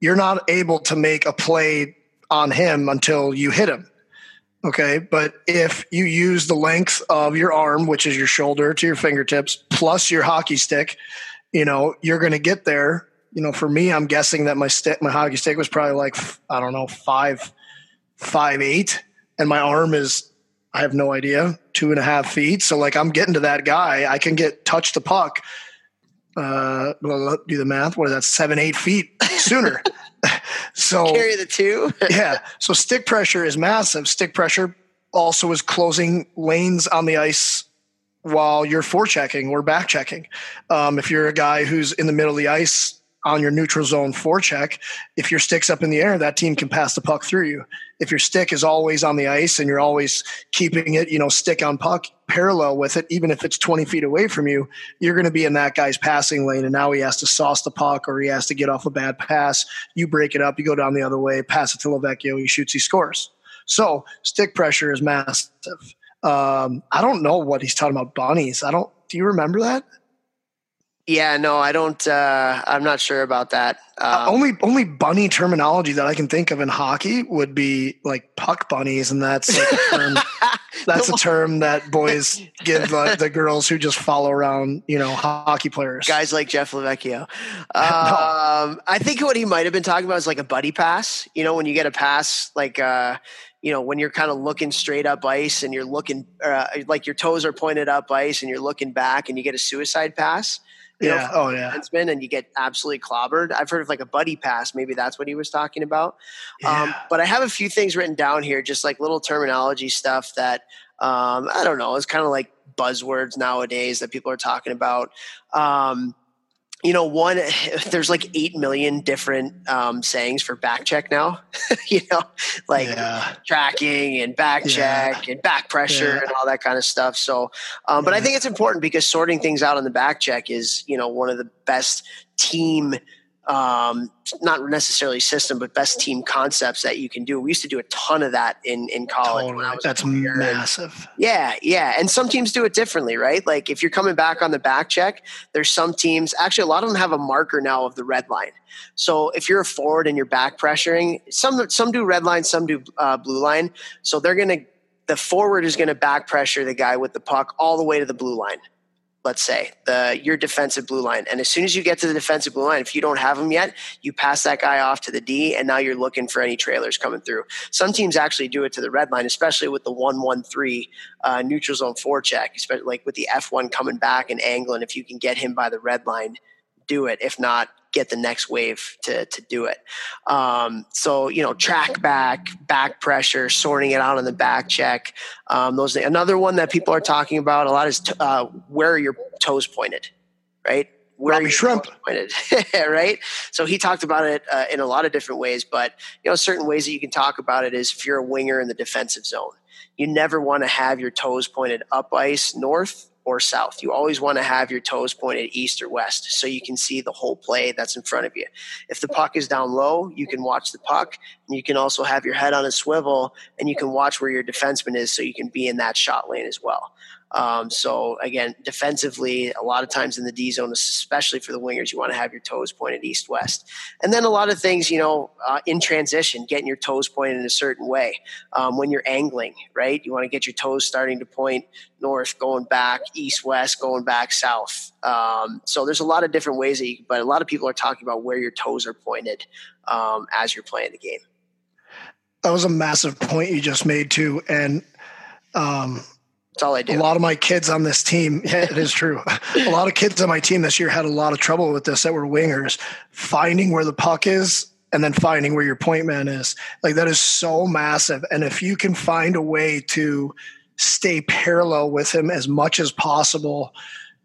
you're not able to make a play on him until you hit him. Okay. But if you use the length of your arm, which is your shoulder to your fingertips, plus your hockey stick, you know, you're going to get there. You know, for me, I'm guessing that my stick, my hockey stick was probably like, I don't know, five, five, eight. And my arm is, I have no idea, two and a half feet. So like I'm getting to that guy. I can get touch the puck. Uh, do the math. What is that? Seven, eight feet sooner. so carry the two. yeah. So stick pressure is massive. Stick pressure also is closing lanes on the ice while you're forechecking or back checking. Um, if you're a guy who's in the middle of the ice on your neutral zone forecheck, if your stick's up in the air, that team can pass the puck through you. If your stick is always on the ice and you're always keeping it, you know, stick on puck parallel with it, even if it's 20 feet away from you, you're going to be in that guy's passing lane. And now he has to sauce the puck or he has to get off a bad pass. You break it up, you go down the other way, pass it to LoVecchio, he shoots, he scores. So stick pressure is massive. Um, I don't know what he's talking about bunnies. I don't. Do you remember that? Yeah, no, I don't. Uh, I'm not sure about that. Uh, um, uh, only only bunny terminology that I can think of in hockey would be like puck bunnies, and that's like a term. that's a term that boys give uh, the girls who just follow around, you know, hockey players. Guys like Jeff LoVecchio. Um, no. I think what he might have been talking about is like a buddy pass. You know, when you get a pass, like uh, you know when you're kind of looking straight up ice and you're looking uh, like your toes are pointed up ice and you're looking back and you get a suicide pass you yeah. Know, oh yeah. Defenseman, and you get absolutely clobbered. I've heard of like a buddy pass. Maybe that's what he was talking about. Yeah. Um, but I have a few things written down here, just like little terminology stuff that um, I don't know. It's kind of like buzzwords nowadays that people are talking about. Um, you know, one, there's like 8 million different um, sayings for back check now, you know, like yeah. tracking and back check yeah. and back pressure yeah. and all that kind of stuff. So, um, but I think it's important because sorting things out on the back check is, you know, one of the best team um, not necessarily system, but best team concepts that you can do. We used to do a ton of that in in college. Totally. That's massive. yeah, yeah, and some teams do it differently, right? Like if you're coming back on the back check, there's some teams. Actually, a lot of them have a marker now of the red line. So if you're a forward and you're back pressuring, some some do red line, some do uh, blue line. So they're gonna the forward is going to back pressure the guy with the puck all the way to the blue line let's say the your defensive blue line. And as soon as you get to the defensive blue line if you don't have them yet you pass that guy off to the d and now you're looking for any trailers coming through. Some teams actually do it to the red line especially with the 113 uh, neutral zone forecheck especially like with the f1 coming back and angling. If you can get him by the red line do it. If not get the next wave to, to do it. Um, so, you know, track back, back pressure, sorting it out on the back check. Um, those Another one that people are talking about a lot is t- uh, where are your toes pointed, right? Where Robbie Schremp. Pointed, right? So he talked about it uh, in a lot of different ways, but, you know, certain ways that you can talk about it is if you're a winger in the defensive zone, you never want to have your toes pointed up ice north or south. You always want to have your toes pointed east or west so you can see the whole play that's in front of you. If the puck is down low, you can watch the puck and you can also have your head on a swivel and you can watch where your defenseman is so you can be in that shot lane as well. Um, so again, defensively, a lot of times in the D zone, especially for the wingers, you want to have your toes pointed east west, and then a lot of things, you know, uh, in transition, getting your toes pointed in a certain way. Um, when you're angling, right, you want to get your toes starting to point north, going back east west, going back south. Um, so there's a lot of different ways that you, but a lot of people are talking about where your toes are pointed um, as you're playing the game. That was a massive point you just made too, and um, that's all I do. A lot of my kids on this team, yeah, it is true. a lot of kids on my team this year had a lot of trouble with this that were wingers, finding where the puck is and then finding where your point man is. Like that is so massive. And if you can find a way to stay parallel with him as much as possible,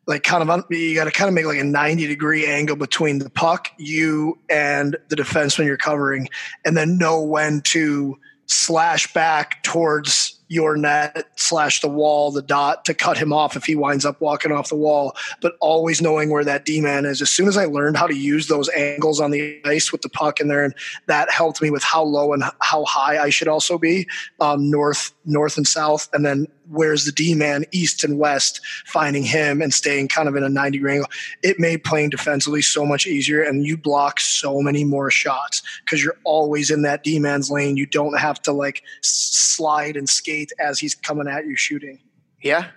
like kind of you got to kind of make like a 90 degree angle between the puck, you and the defenseman you're covering, and then know when to slash back towards your net slash the wall, the dot to cut him off if he winds up walking off the wall, but always knowing where that D man is. As soon as I learned how to use those angles on the ice with the puck in there, and that helped me with how low and how high I should also be, um, north, north and south, and then where's the D man east and west, finding him and staying kind of in a 90 degree angle. It made playing defensively so much easier, and you block so many more shots because you're always in that D man's lane. You don't have to like slide and skate as he's coming at you shooting. Yeah.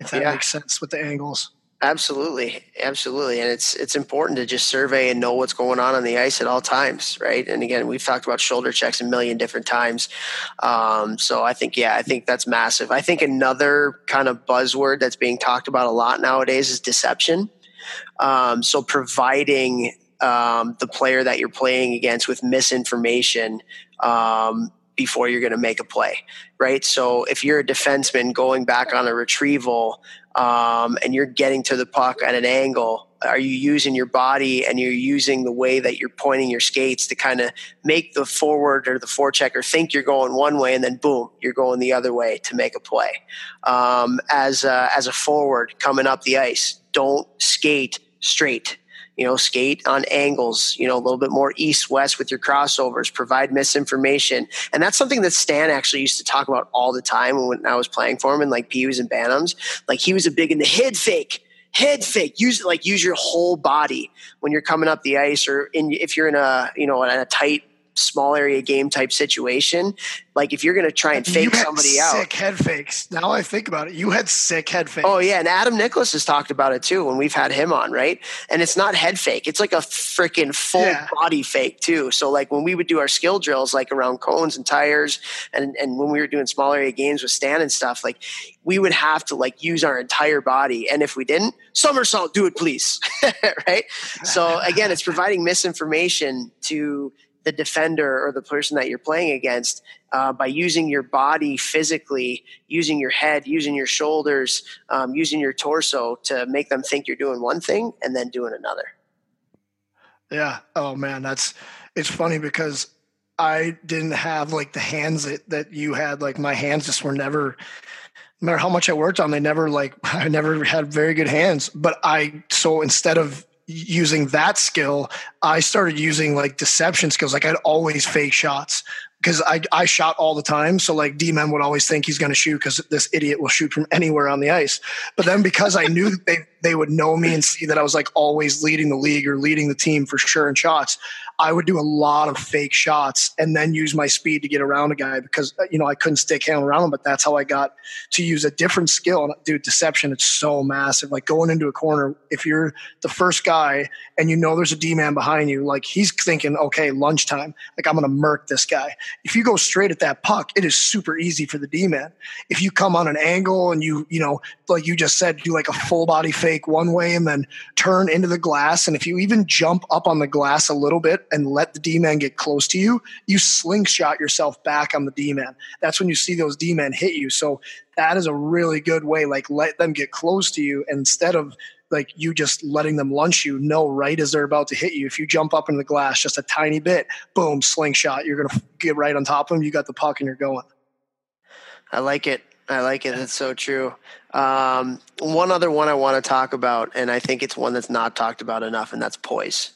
If that yeah. makes sense with the angles. Absolutely, absolutely, and it's it's important to just survey and know what's going on on the ice at all times, right? And again, we've talked about shoulder checks a million different times. Um, so I think, yeah, I think that's massive. I think another kind of buzzword that's being talked about a lot nowadays is deception. Um, so providing um, the player that you're playing against with misinformation um, before you're going to make a play, right? So if you're a defenseman going back on a retrieval um, and you're getting to the puck at an angle, are you using your body and you're using the way that you're pointing your skates to kind of make the forward or the forechecker think you're going one way and then boom, you're going the other way to make a play? Um, as, a, as a forward coming up the ice, don't skate straight you know, skate on angles, you know, a little bit more east west with your crossovers, provide misinformation. And that's something that Stan actually used to talk about all the time when I was playing for him and like Peewees and Bantams. Like he was a big in the head fake. Head fake. Use like use your whole body when you're coming up the ice, or in if you're in a you know in a tight small area game type situation. Like if you're going to try and fake somebody sick out, sick head fakes. Now I think about it, you had sick head fakes. Oh yeah, and Adam Nicholas has talked about it too when we've had him on, right? And it's not head fake; it's like a freaking full yeah. body fake too. So like when we would do our skill drills, like around cones and tires, and and when we were doing small area games with Stan and stuff, like we would have to like use our entire body, and if we didn't, somersault, do it please, right? So again, it's providing misinformation to the defender or the person that you're playing against uh, by using your body physically, using your head, using your shoulders, um, using your torso to make them think you're doing one thing and then doing another. Yeah. Oh man, that's it's funny because I didn't have like the hands that, that you had. Like my hands just were never no matter how much I worked on, they never like I never had very good hands. But I so instead of using that skill, I started using like deception skills. Like I'd always fake shots because I, I shot all the time. So like D men would always think he's going to shoot because this idiot will shoot from anywhere on the ice. But then because I knew they, they would know me and see that I was like always leading the league or leading the team for sure in shots, I would do a lot of fake shots and then use my speed to get around a guy because uh, you know I couldn't stick hand around him. But that's how I got to use a different skill. And dude, deception it's so massive. Like going into a corner, if you're the first guy and you know there's a D man behind you, like he's thinking, okay, lunchtime, like I'm gonna murk this guy. If you go straight at that puck, it is super easy for the D man. If you come on an angle and you you know like you just said, do like a full body fake one way and then turn into the glass, and if you even jump up on the glass a little bit and let the D man get close to you, you slingshot yourself back on the D man. That's when you see those D men hit you. So that is a really good way. Like let them get close to you instead of like you just letting them lunch you. know right as they're about to hit you. If you jump up in the glass just a tiny bit, boom, slingshot. You're gonna get right on top of them. You got the puck and you're going. I like it. I like it. That's so true. Um, one other one I want to talk about, and I think it's one that's not talked about enough, and that's poise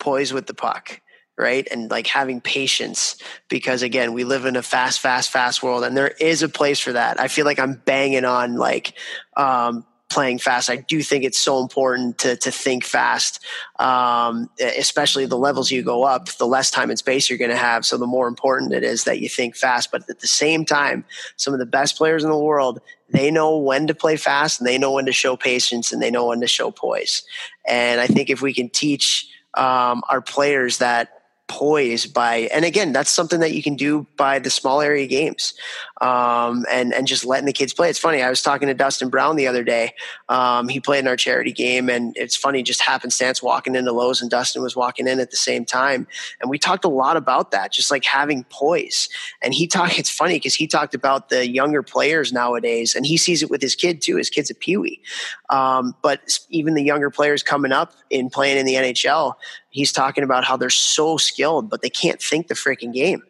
poise with the puck right and like having patience because again we live in a fast fast fast world and there is a place for that i feel like i'm banging on like um, playing fast. I do think it's so important to, to think fast um, especially the levels you go up the less time and space you're going to have. So the more important it is that you think fast. But at the same time some of the best players in the world they know when to play fast and they know when to show patience and they know when to show poise. And i think if we can teach um, are players that poise by and again that's something that you can do by the small area games um, and and just letting the kids play. It's funny i was talking to dustin brown the other day. Um, he played in our charity game and it's funny just happenstance walking into Lowe's and dustin was walking in at the same time. And we talked a lot about that just like having poise. And he talked it's funny because he talked about the younger players nowadays and he sees it with his kid too his kid's a peewee um, but even the younger players coming up in playing in the nhl he's talking about how they're so skilled, but they can't think the freaking game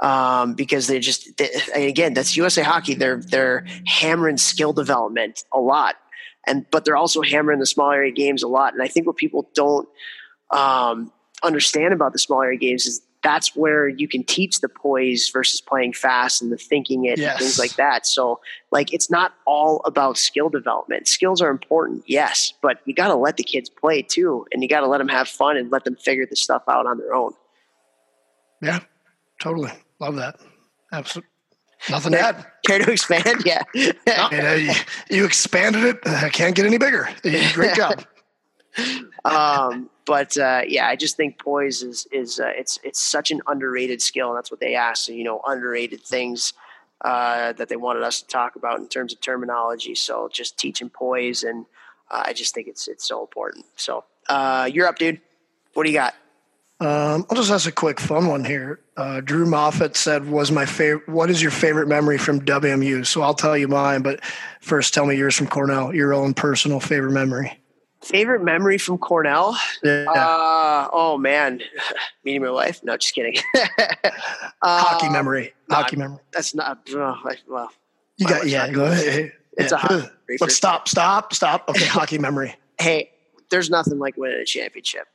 um, because they're just they, again that's USA Hockey. They're they're hammering skill development a lot, and but they're also hammering the small area games a lot. And I think what people don't um, understand about the small area games is that's where you can teach the poise versus playing fast and the thinking it yes. and things like that. So like it's not all about skill development. Skills are important, yes, but you got to let the kids play too and you got to let them have fun and let them figure the stuff out on their own. Yeah. Totally. Love that. Absolutely. Nothing to add. Care to expand? Yeah. no, you, you, expanded it. I can't get any bigger. Great job. um, but uh, yeah, I just think poise is is uh, it's it's such an underrated skill, and that's what they asked. So, you know, underrated things uh, that they wanted us to talk about in terms of terminology. So just teaching poise, and uh, I just think it's it's so important. So uh, you're up, dude. What do you got? Um, I'll just ask a quick fun one here. Uh, Drew Moffat said, "Was my favorite? What is your favorite memory from WMU?" So I'll tell you mine, but first, tell me yours from Cornell. Your own personal favorite memory. Favorite memory from Cornell? Yeah. Uh, oh man, meeting my wife. No, just kidding. uh, Hockey memory. Hockey memory. That's not. Oh, well, you got yeah. Go ahead. It's yeah. a hockey. But stop, stop, stop. Okay, hockey memory. Hey, there's nothing like winning a championship.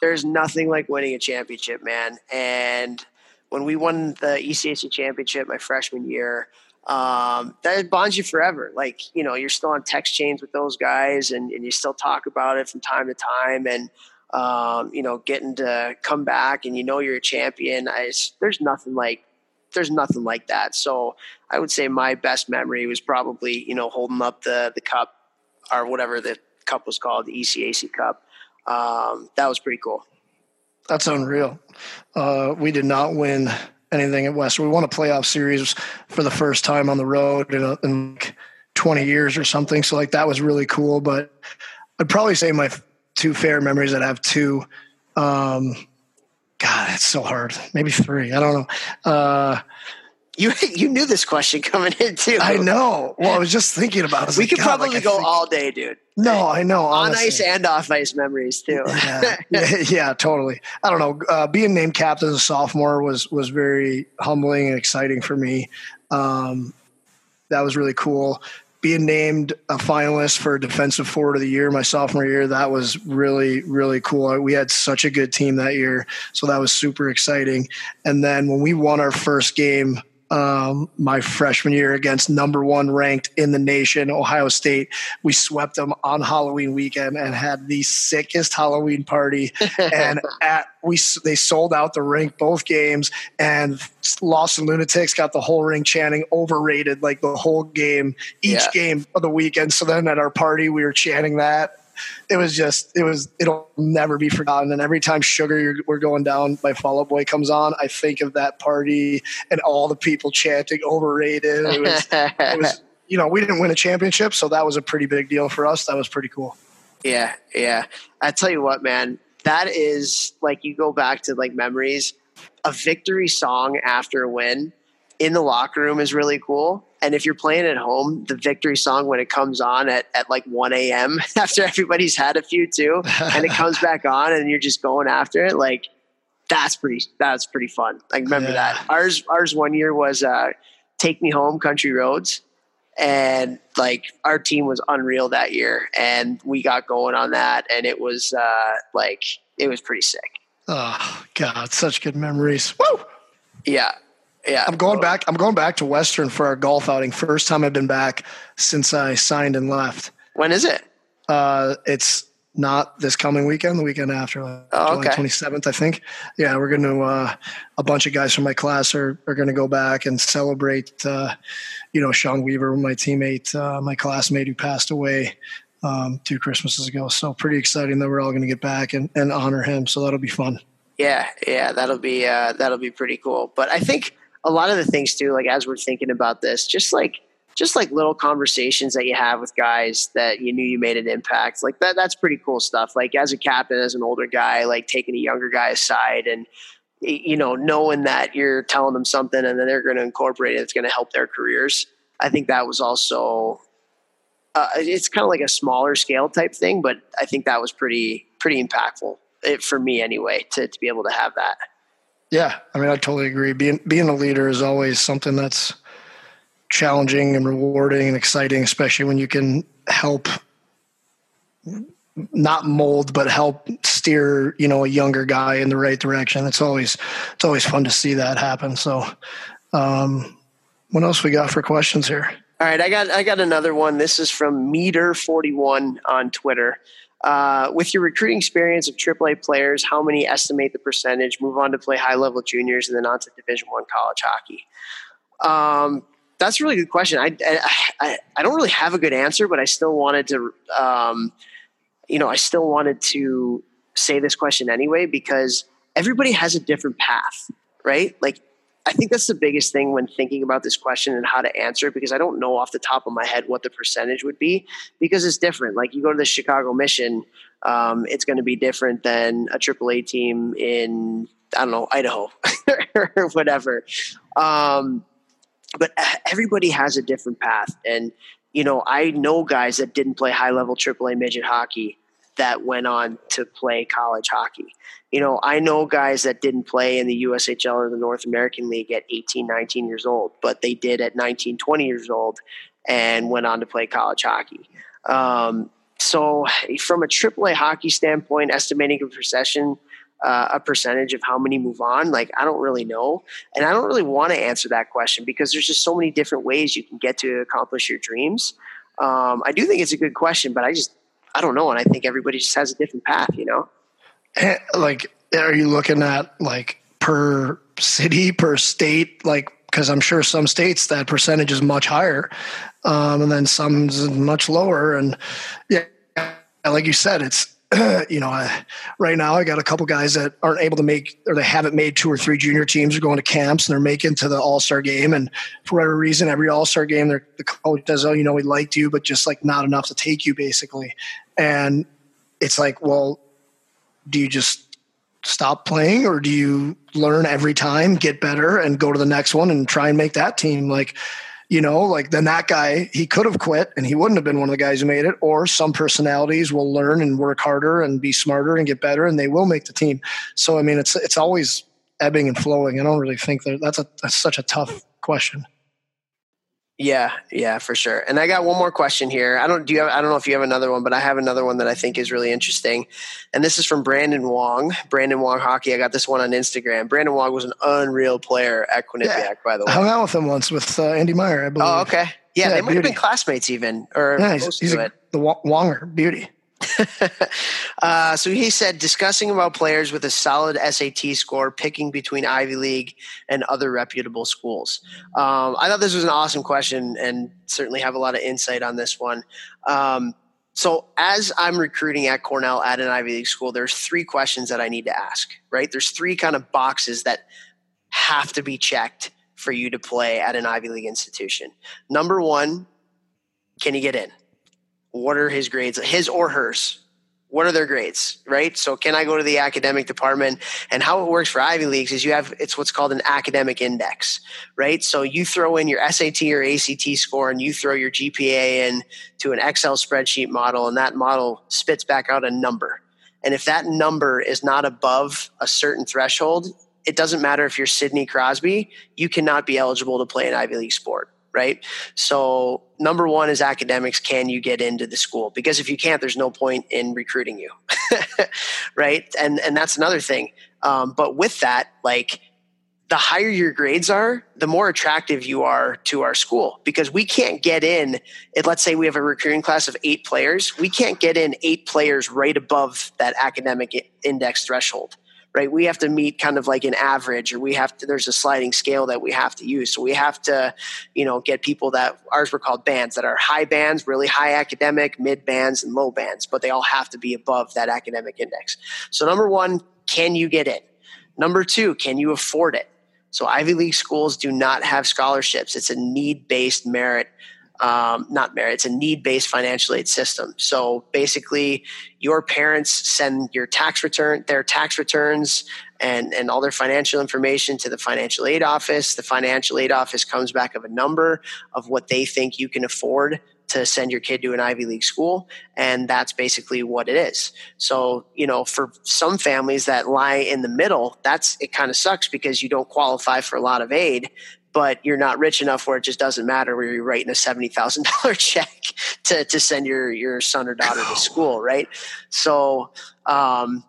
There's nothing like winning a championship, man. And when we won the ECAC championship my freshman year, um, that bonds you forever. Like, you know, you're still on text chains with those guys and, and you still talk about it from time to time. And, um, you know, getting to come back and you know you're a champion. I, there's nothing like there's nothing like that. So I would say my best memory was probably you know holding up the the cup or whatever the cup was called, the ECAC Cup. Um, that was pretty cool. That's unreal. Uh, we did not win anything at West. We won a playoff series for the first time on the road in, a, in like 20 years or something. So like that was really cool. But I'd probably say my two fair memories that I have two. Um, God, it's so hard. Maybe three. I don't know. Uh, You you knew this question coming in too. I know. Well, I was just thinking about it. We like, could God, probably like, go think- all day, dude. No, I know. On ice and off ice memories too. yeah, yeah, yeah, totally. I don't know. Uh, being named captain as a sophomore was was very humbling and exciting for me. Um, that was really cool. Being named a finalist for defensive forward of the year my sophomore year, that was really really cool. We had such a good team that year, so that was super exciting. And then when we won our first game um, my freshman year against number one ranked in the nation, Ohio State. We swept them on Halloween weekend and had the sickest Halloween party. and at we they sold out the rink both games, and Lawson Lunatics got the whole ring chanting "overrated" like the whole game, each Yeah. game of the weekend. So then at our party, we were chanting that. It was just, it was, it'll never be forgotten. And every time Sugar You're, We're Going Down by Fall Out Boy comes on, I think of that party and all the people chanting overrated. It was, it was, you know, we didn't win a championship, so that was a pretty big deal for us. That was pretty cool. Yeah, yeah. I tell you what, man, that is like you go back to like memories. A victory song after a win in the locker room is really cool. And if you're playing at home, the victory song when it comes on at, at like 1 a.m. after everybody's had a few too, and it comes back on and you're just going after it, like that's pretty that's pretty fun. Like remember Yeah. that. Ours ours one year was uh Take Me Home Country Roads. And like our team was unreal that year and we got going on that and it was uh like it was pretty sick. Oh God, such good memories. Woo! Yeah. Yeah. I'm going back. I'm going back to Western for our golf outing. First time I've been back since I signed and left. When is it? Uh, it's not this coming weekend. The weekend after, like Oh, July 27th, I think. Yeah, we're going to. Uh, a bunch of guys from my class are are going to go back and celebrate. Uh, you know, Sean Weaver, my teammate, uh, my classmate who passed away um, two Christmases ago. So pretty exciting that we're all going to get back and, and honor him. So that'll be fun. Yeah, yeah, that'll be uh, that'll be pretty cool. But I think a lot of the things too, like as we're thinking about this, just like just like little conversations that you have with guys that you knew you made an impact, like that that's pretty cool stuff. Like as a captain, as an older guy, like taking a younger guy aside and you know knowing that you're telling them something and then they're going to incorporate it, it's going to help their careers. I think that was also uh, it's kind of like a smaller scale type thing, but I think that was pretty pretty impactful it, for me anyway to to be able to have that. Yeah, I mean, I totally agree. Being being a leader is always something that's challenging and rewarding and exciting, especially when you can help not mold but help steer you know a younger guy in the right direction. It's always it's always fun to see that happen. So, um, what else we got for questions here? All right, I got I got another one. This is from Meter forty one on Twitter. Uh, with your recruiting experience of AAA players, how many estimate the percentage move on to play high level juniors and then on to Division One college hockey? Um, that's a really good question. I, I I don't really have a good answer, but I still wanted to, um, you know, I still wanted to say this question anyway because everybody has a different path, right? Like I think that's the biggest thing when thinking about this question and how to answer it because I don't know off the top of my head what the percentage would be because it's different. Like you go to the Chicago Mission, um, it's going to be different than a AAA team in I don't know Idaho or whatever. Um, but everybody has a different path, and you know I know guys that didn't play high level AAA midget hockey that went on to play college hockey you know, I know guys that didn't play in the USHL or the North American League at 18, 19 years old, but they did at 19, 20 years old and went on to play college hockey. Um, so, from a AAA hockey standpoint, estimating a percentage, uh, a percentage of how many move on, like I don't really know, and I don't really want to answer that question because there's just so many different ways you can get to accomplish your dreams. Um, I do think it's a good question, but I just I don't know, and I think everybody just has a different path, you know. Eh, Like, are you looking at like per city, per state? Like, because I'm sure some states that percentage is much higher, um, and then some is much lower. And yeah, like you said, it's you know, right now I got a couple guys that aren't able to make or they haven't made two or three junior teams. Are going to camps and they're making to the All Star game. And for whatever reason, every All Star game, the coach does, oh, you know, we liked you, but just like not enough to take you, basically. And it's like, well, do you just stop playing or do you learn every time, get better, and go to the next one and try and make that team? Like, you know, like then that guy, he could have quit and he wouldn't have been one of the guys who made it. Or some personalities will learn and work harder and be smarter and get better and they will make the team. So, I mean, it's, it's always ebbing and flowing. I don't really think that that's, a, that's such a tough question. Yeah, yeah, for sure. And I got one more question here. I don't do you have, I don't know if you have another one, but I have another one that I think is really interesting. And this is from Brandon Wong, Brandon Wong Hockey. I got this one on Instagram. Brandon Wong was an unreal player at Quinnipiac, yeah. by the way. I hung out with him once with uh, Andy Meyer, I believe. Oh, okay. Yeah, yeah they might have been classmates even, or yeah, he's, he's a, the Wonger beauty. uh, so he said, discussing about players with a solid SAT score, picking between Ivy League and other reputable schools. Um, I thought this was an awesome question and certainly have a lot of insight on this one. Um, so as I'm recruiting at Cornell at an Ivy League school, there's three questions that I need to ask, right? There's three kind of boxes that have to be checked for you to play at an Ivy League institution. Number one, can you get in? What are his grades, his or hers? What are their grades, right? So can I go to the academic department? And how it works for Ivy Leagues is you have it's what's called an academic index, right? So you throw in your SAT or ACT score and you throw your GPA in to an Excel spreadsheet model, and that model spits back out a number. And if that number is not above a certain threshold, it doesn't matter if you're Sidney Crosby, you cannot be eligible to play an Ivy League sport right? So number one is academics. Can you get into the school? Because if you can't, there's no point in recruiting you, right? And and that's another thing. Um, but with that, like the higher your grades are, the more attractive you are to our school because we can't get in. If, let's say we have a recruiting class of eight players, we can't get in eight players right above that academic index threshold right? We have to meet kind of like an average, or we have to. There's a sliding scale that we have to use. So we have to, you know, get people that ours were called bands that are high bands, really high academic, mid bands, and low bands, but they all have to be above that academic index. So number one, can you get in? Number two, can you afford it? So Ivy League schools do not have scholarships. It's a need based merit um, not merit, it's a need based financial aid system. So basically, your parents send your tax return, their tax returns, and, and all their financial information to the financial aid office. The financial aid office comes back of a number of what they think you can afford to send your kid to an Ivy League school. And that's basically what it is. So, you know, for some families that lie in the middle, that's it kind of sucks because you don't qualify for a lot of aid but you're not rich enough where it just doesn't matter where you're writing a seventy thousand dollar check to to send your your son or daughter to school, right? So, um,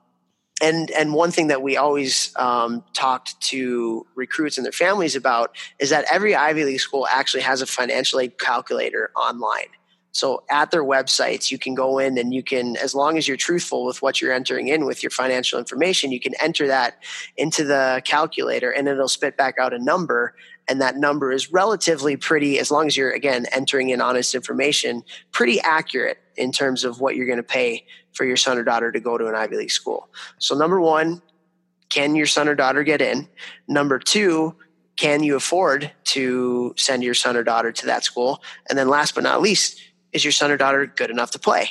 and and one thing that we always um, talked to recruits and their families about is that every Ivy League school actually has a financial aid calculator online. So at their websites, you can go in and you can, as long as you're truthful with what you're entering in with your financial information, you can enter that into the calculator and it'll spit back out a number and that number is relatively pretty as long as you're again entering in honest information pretty accurate in terms of what you're going to pay for your son or daughter to go to an ivy league school. So number one can your son or daughter get in? Number two can you afford to send your son or daughter to that school? And then last but not least is your son or daughter good enough to play?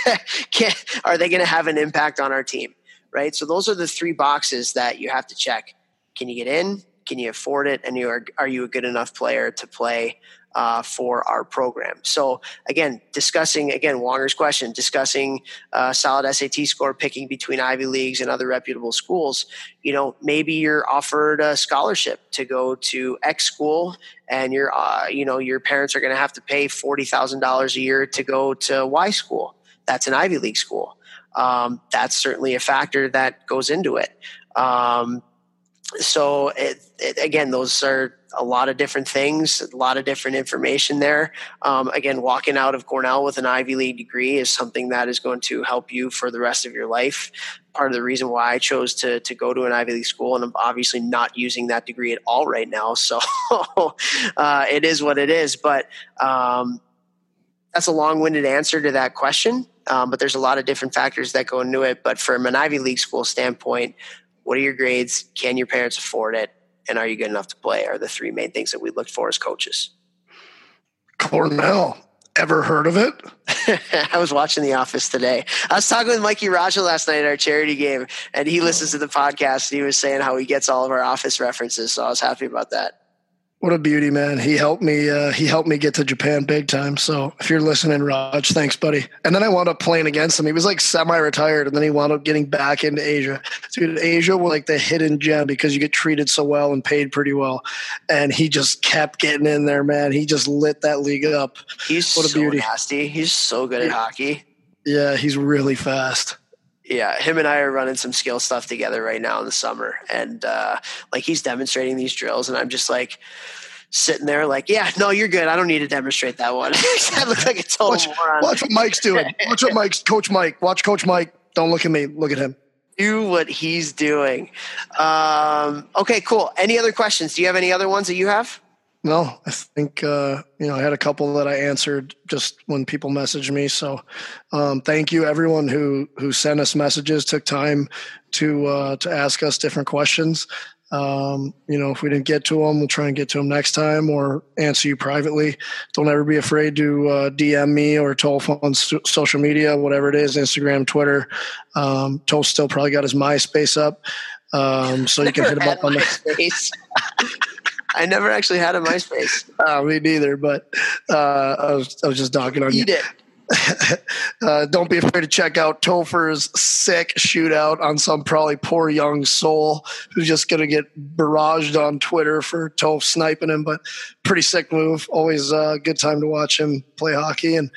Can, are they going to have an impact on our team right? So those are the three boxes that you have to check. Can you get in can you afford it? And you are, are you a good enough player to play uh, for our program. So again, discussing again Wonger's question, discussing uh, solid SAT score, picking between Ivy leagues and other reputable schools. You know, maybe you're offered a scholarship to go to X school, and your uh, you know your parents are going to have to pay forty thousand dollars a year to go to Y school. That's an Ivy League school. Um, that's certainly a factor that goes into it. Um, so it, it, again, those are a lot of different things, a lot of different information there. Um, again, walking out of Cornell with an Ivy League degree is something that is going to help you for the rest of your life. Part of the reason why I chose to to go to an Ivy League school, and I'm obviously not using that degree at all right now. So uh, it is what it is. But um, that's a long-winded answer to that question. Um, but there's a lot of different factors that go into it. But from an Ivy League school standpoint, what are your grades? Can your parents afford it? And are you good enough to play? Are the three main things that we look for as coaches. Cornell, ever heard of it? I was watching The Office today. I was talking with Mikey Radja last night at our charity game, and he listens to the podcast. And he was saying how he gets all of our Office references, so I was happy about that. What a beauty, man! He helped me. Uh, he helped me get to Japan big time. So if you're listening, Raj, thanks, buddy. And then I wound up playing against him. He was like semi-retired, and then he wound up getting back into Asia. Dude, Asia was like the hidden gem because you get treated so well and paid pretty well. And he just kept getting in there, man. He just lit that league up. He's what a so beauty. nasty. He's so good at hockey. Yeah, he's really fast yeah, him and I are running some skill stuff together right now in the summer, and uh, like he's demonstrating these drills, and I'm just like sitting there, like, yeah, no, you're good. I don't need to demonstrate that one. I look like a total watch, moron. Watch what Mike's doing. Watch what Mike's Coach Mike. Watch Coach Mike. Don't look at me. Look at him. Do what he's doing. Um, okay, cool. Any other questions? Do you have any other ones that you have? No, I think uh, you know I had a couple that I answered just when people messaged me. So, um, thank you everyone who who sent us messages, took time to uh, to ask us different questions. Um, you know, if we didn't get to them, we'll try and get to them next time or answer you privately. Don't ever be afraid to uh, DM me or Toph on social media, whatever it is, Instagram, Twitter. Um, Toph still probably got his MySpace up, um, so you can hit him up on the. I never actually had a MySpace. Uh, me neither, but uh, I, was, I was just talking on Eat you. it. uh, don't be afraid to check out Topher's sick shootout on some probably poor young soul who's just going to get barraged on Twitter for Toph sniping him. But pretty sick move. Always a uh, good time to watch him play hockey and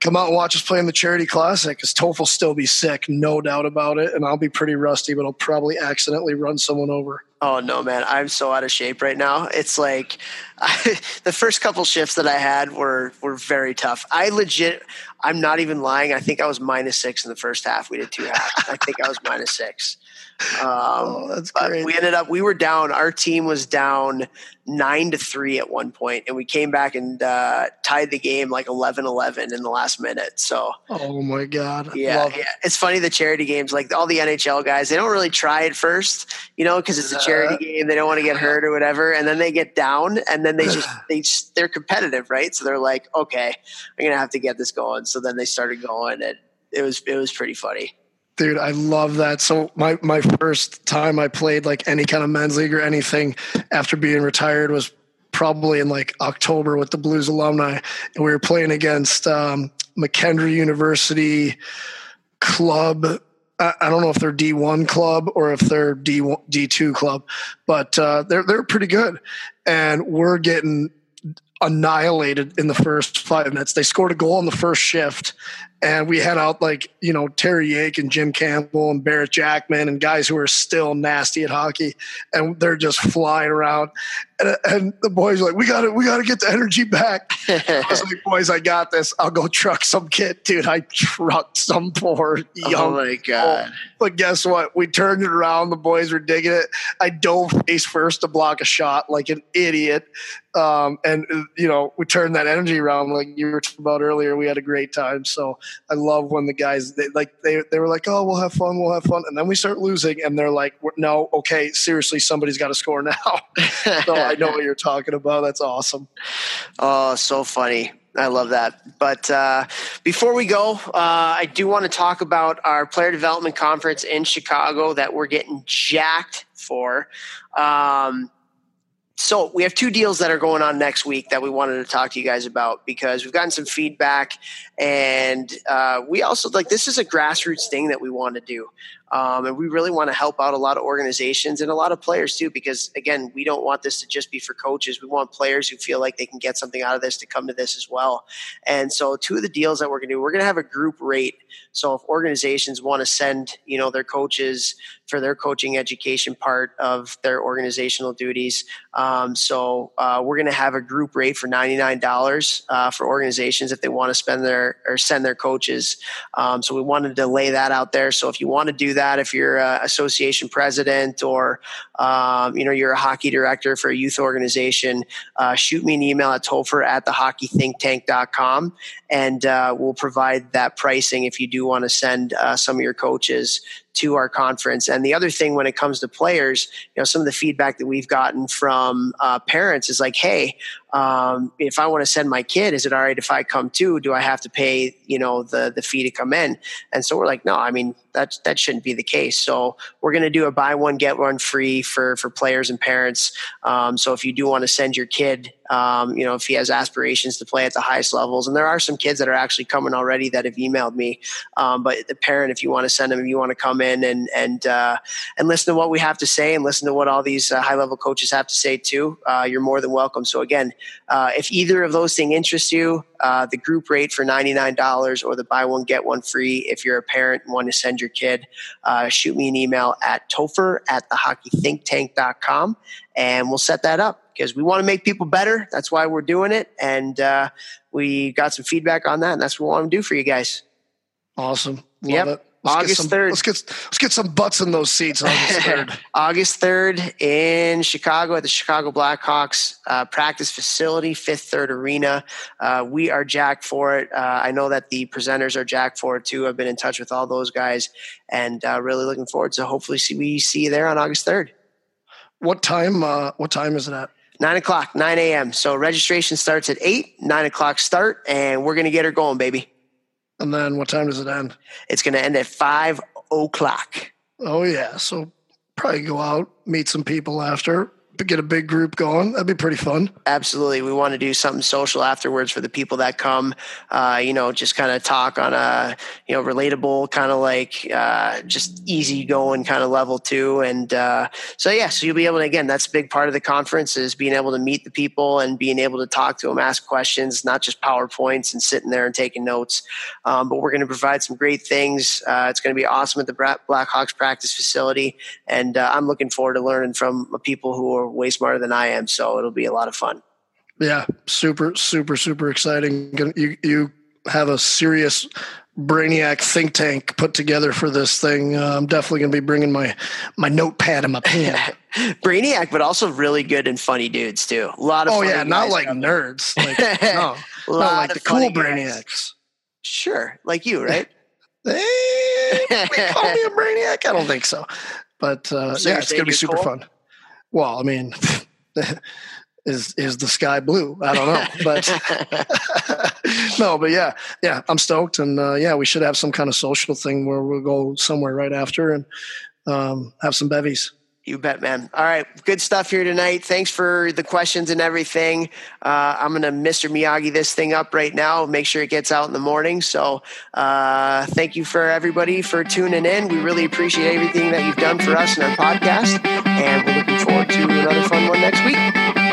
come out and watch us play in the charity classic because Toph will still be sick, no doubt about it. And I'll be pretty rusty, but I'll probably accidentally run someone over. Oh no, man! I'm so out of shape right now. It's like I, the first couple shifts that I had were were very tough. I legit, I'm not even lying. I think I was minus six in the first half. We did two halves. I think I was minus six. Um, oh, that's great. We ended up we were down. Our team was down nine to three at one point, and we came back and uh, tied the game like 11-11 in the last minute. So, oh my god, yeah, yeah. It's funny the charity games, like all the NHL guys, they don't really try at first, you know, because it's a charity uh, game. They don't want to get hurt or whatever, and then they get down, and then they just they just, they're competitive, right? So they're like, okay, I'm gonna have to get this going. So then they started going, and it was it was pretty funny. Dude, I love that. So my my first time I played like any kind of men's league or anything after being retired was probably in like October with the Blues alumni, and we were playing against um, McKendree University club. I, I don't know if they're D one club or if they're D D two club, but uh, they're they're pretty good, and we're getting annihilated in the first five minutes. They scored a goal in the first shift, and we had out like you know Terry Yake and Jim Campbell and Barrett Jackman and guys who are still nasty at hockey, and they're just flying around. And, and the boys are like, "We got to, we got to get the energy back." I was like, "Boys, I got this. I'll go truck some kid, dude. I trucked some poor young. Oh my god! But guess what? We turned it around. The boys were digging it. I dove face first to block a shot like an idiot, um, and you know we turned that energy around like you were talking about earlier. We had a great time. So I love when the guys they, like they they were like, "Oh, we'll have fun, we'll have fun," and then we start losing, and they're like, "No, okay, seriously, somebody's got to score now." so I know what you're talking about. That's awesome. Oh, so funny. I love that. But uh, before we go, uh, I do want to talk about our player development conference in Chicago that we're getting jacked for. Um, so we have two deals that are going on next week that we wanted to talk to you guys about because we've gotten some feedback and uh, we also like this is a grassroots thing that we want to do um, and we really want to help out a lot of organizations and a lot of players too because again we don't want this to just be for coaches we want players who feel like they can get something out of this to come to this as well and so two of the deals that we're going to do we're going to have a group rate so if organizations want to send you know their coaches for their coaching education part of their organizational duties. Um, so uh, we're going to have a group rate for ninety nine dollars uh, for organizations if they want to spend their or send their coaches. Um, so we wanted to lay that out there. So if you want to do that, if you're an association president or um, you know you're a hockey director for a youth organization, uh, shoot me an email at topher at the hockeythinktank.com and uh, we'll provide that pricing if you do want to send uh, some of your coaches to our conference. And the other thing when it comes to players, you know, some of the feedback that we've gotten from uh, parents is like, hey, um, if I want to send my kid, is it all right if I come too? Do I have to pay, you know, the the fee to come in? And so we're like, no, I mean that that shouldn't be the case. So we're going to do a buy one get one free for for players and parents. Um, so if you do want to send your kid, um, you know, if he has aspirations to play at the highest levels, and there are some kids that are actually coming already that have emailed me. Um, but the parent, if you want to send them, if you want to come in and and uh, and listen to what we have to say and listen to what all these uh, high level coaches have to say too, uh, you're more than welcome. So again, uh, if either of those things interest you, uh, the group rate for $99 or the buy one, get one free, if you're a parent and want to send your kid, uh, shoot me an email at topher at thehockeythinktank.com and we'll set that up because we want to make people better. That's why we're doing it. And uh, we got some feedback on that, and that's what we want to do for you guys. Awesome. Love Yep. it. Let's August get some, 3rd. Let's get let's get some butts in those seats. August 3rd. August 3rd in Chicago at the Chicago Blackhawks uh, practice facility, Fifth Third Arena. Uh, we are jacked for it. Uh, I know that the presenters are jacked for it too. I've been in touch with all those guys and uh, really looking forward to hopefully see we see you there on August 3rd. What time? Uh, what time is it at? Nine o'clock, 9 a.m. So registration starts at 8, 9 o'clock start, and we're going to get her going, baby. And then what time does it end? It's going to end at 5 o'clock. Oh yeah. So probably go out, meet some people after, get a big group going. That'd be pretty fun. Absolutely. We want to do something social afterwards for the people that come, uh, you know, just kind of talk on a, you know, relatable kind of like, uh, just easy going kind of level too. And, uh, so yeah, so you'll be able to, again, that's a big part of the conference is being able to meet the people and being able to talk to them, ask questions, not just PowerPoints and sitting there and taking notes. Um, but we're going to provide some great things. Uh, it's going to be awesome at the Blackhawks practice facility. And, uh, I'm looking forward to learning from people who are way smarter than I am. So it'll be a lot of fun. Yeah, super, super, super exciting. You you have a serious brainiac think tank put together for this thing. Uh, I'm definitely going to be bringing my my notepad and my pen. Brainiac, but also really good and funny dudes too. A lot of oh yeah, not like nerds. Like, no, not like the cool guys. brainiacs. Sure, like you, right? We call me a brainiac? I don't think so. But uh, So yeah, it's going to be super cool? fun. Well, I mean, is is the sky blue? I don't know, but no, but yeah, yeah, I'm stoked, and uh, yeah, we should have some kind of social thing where we'll go somewhere right after and um, have some bevies. You bet, man. All right, good stuff here tonight. Thanks for the questions and everything. Uh, I'm gonna Mr. Miyagi this thing up right now. Make sure it gets out in the morning. So, uh, thank you for everybody for tuning in. We really appreciate everything that you've done for us in our podcast, and we're looking forward to another fun one next week.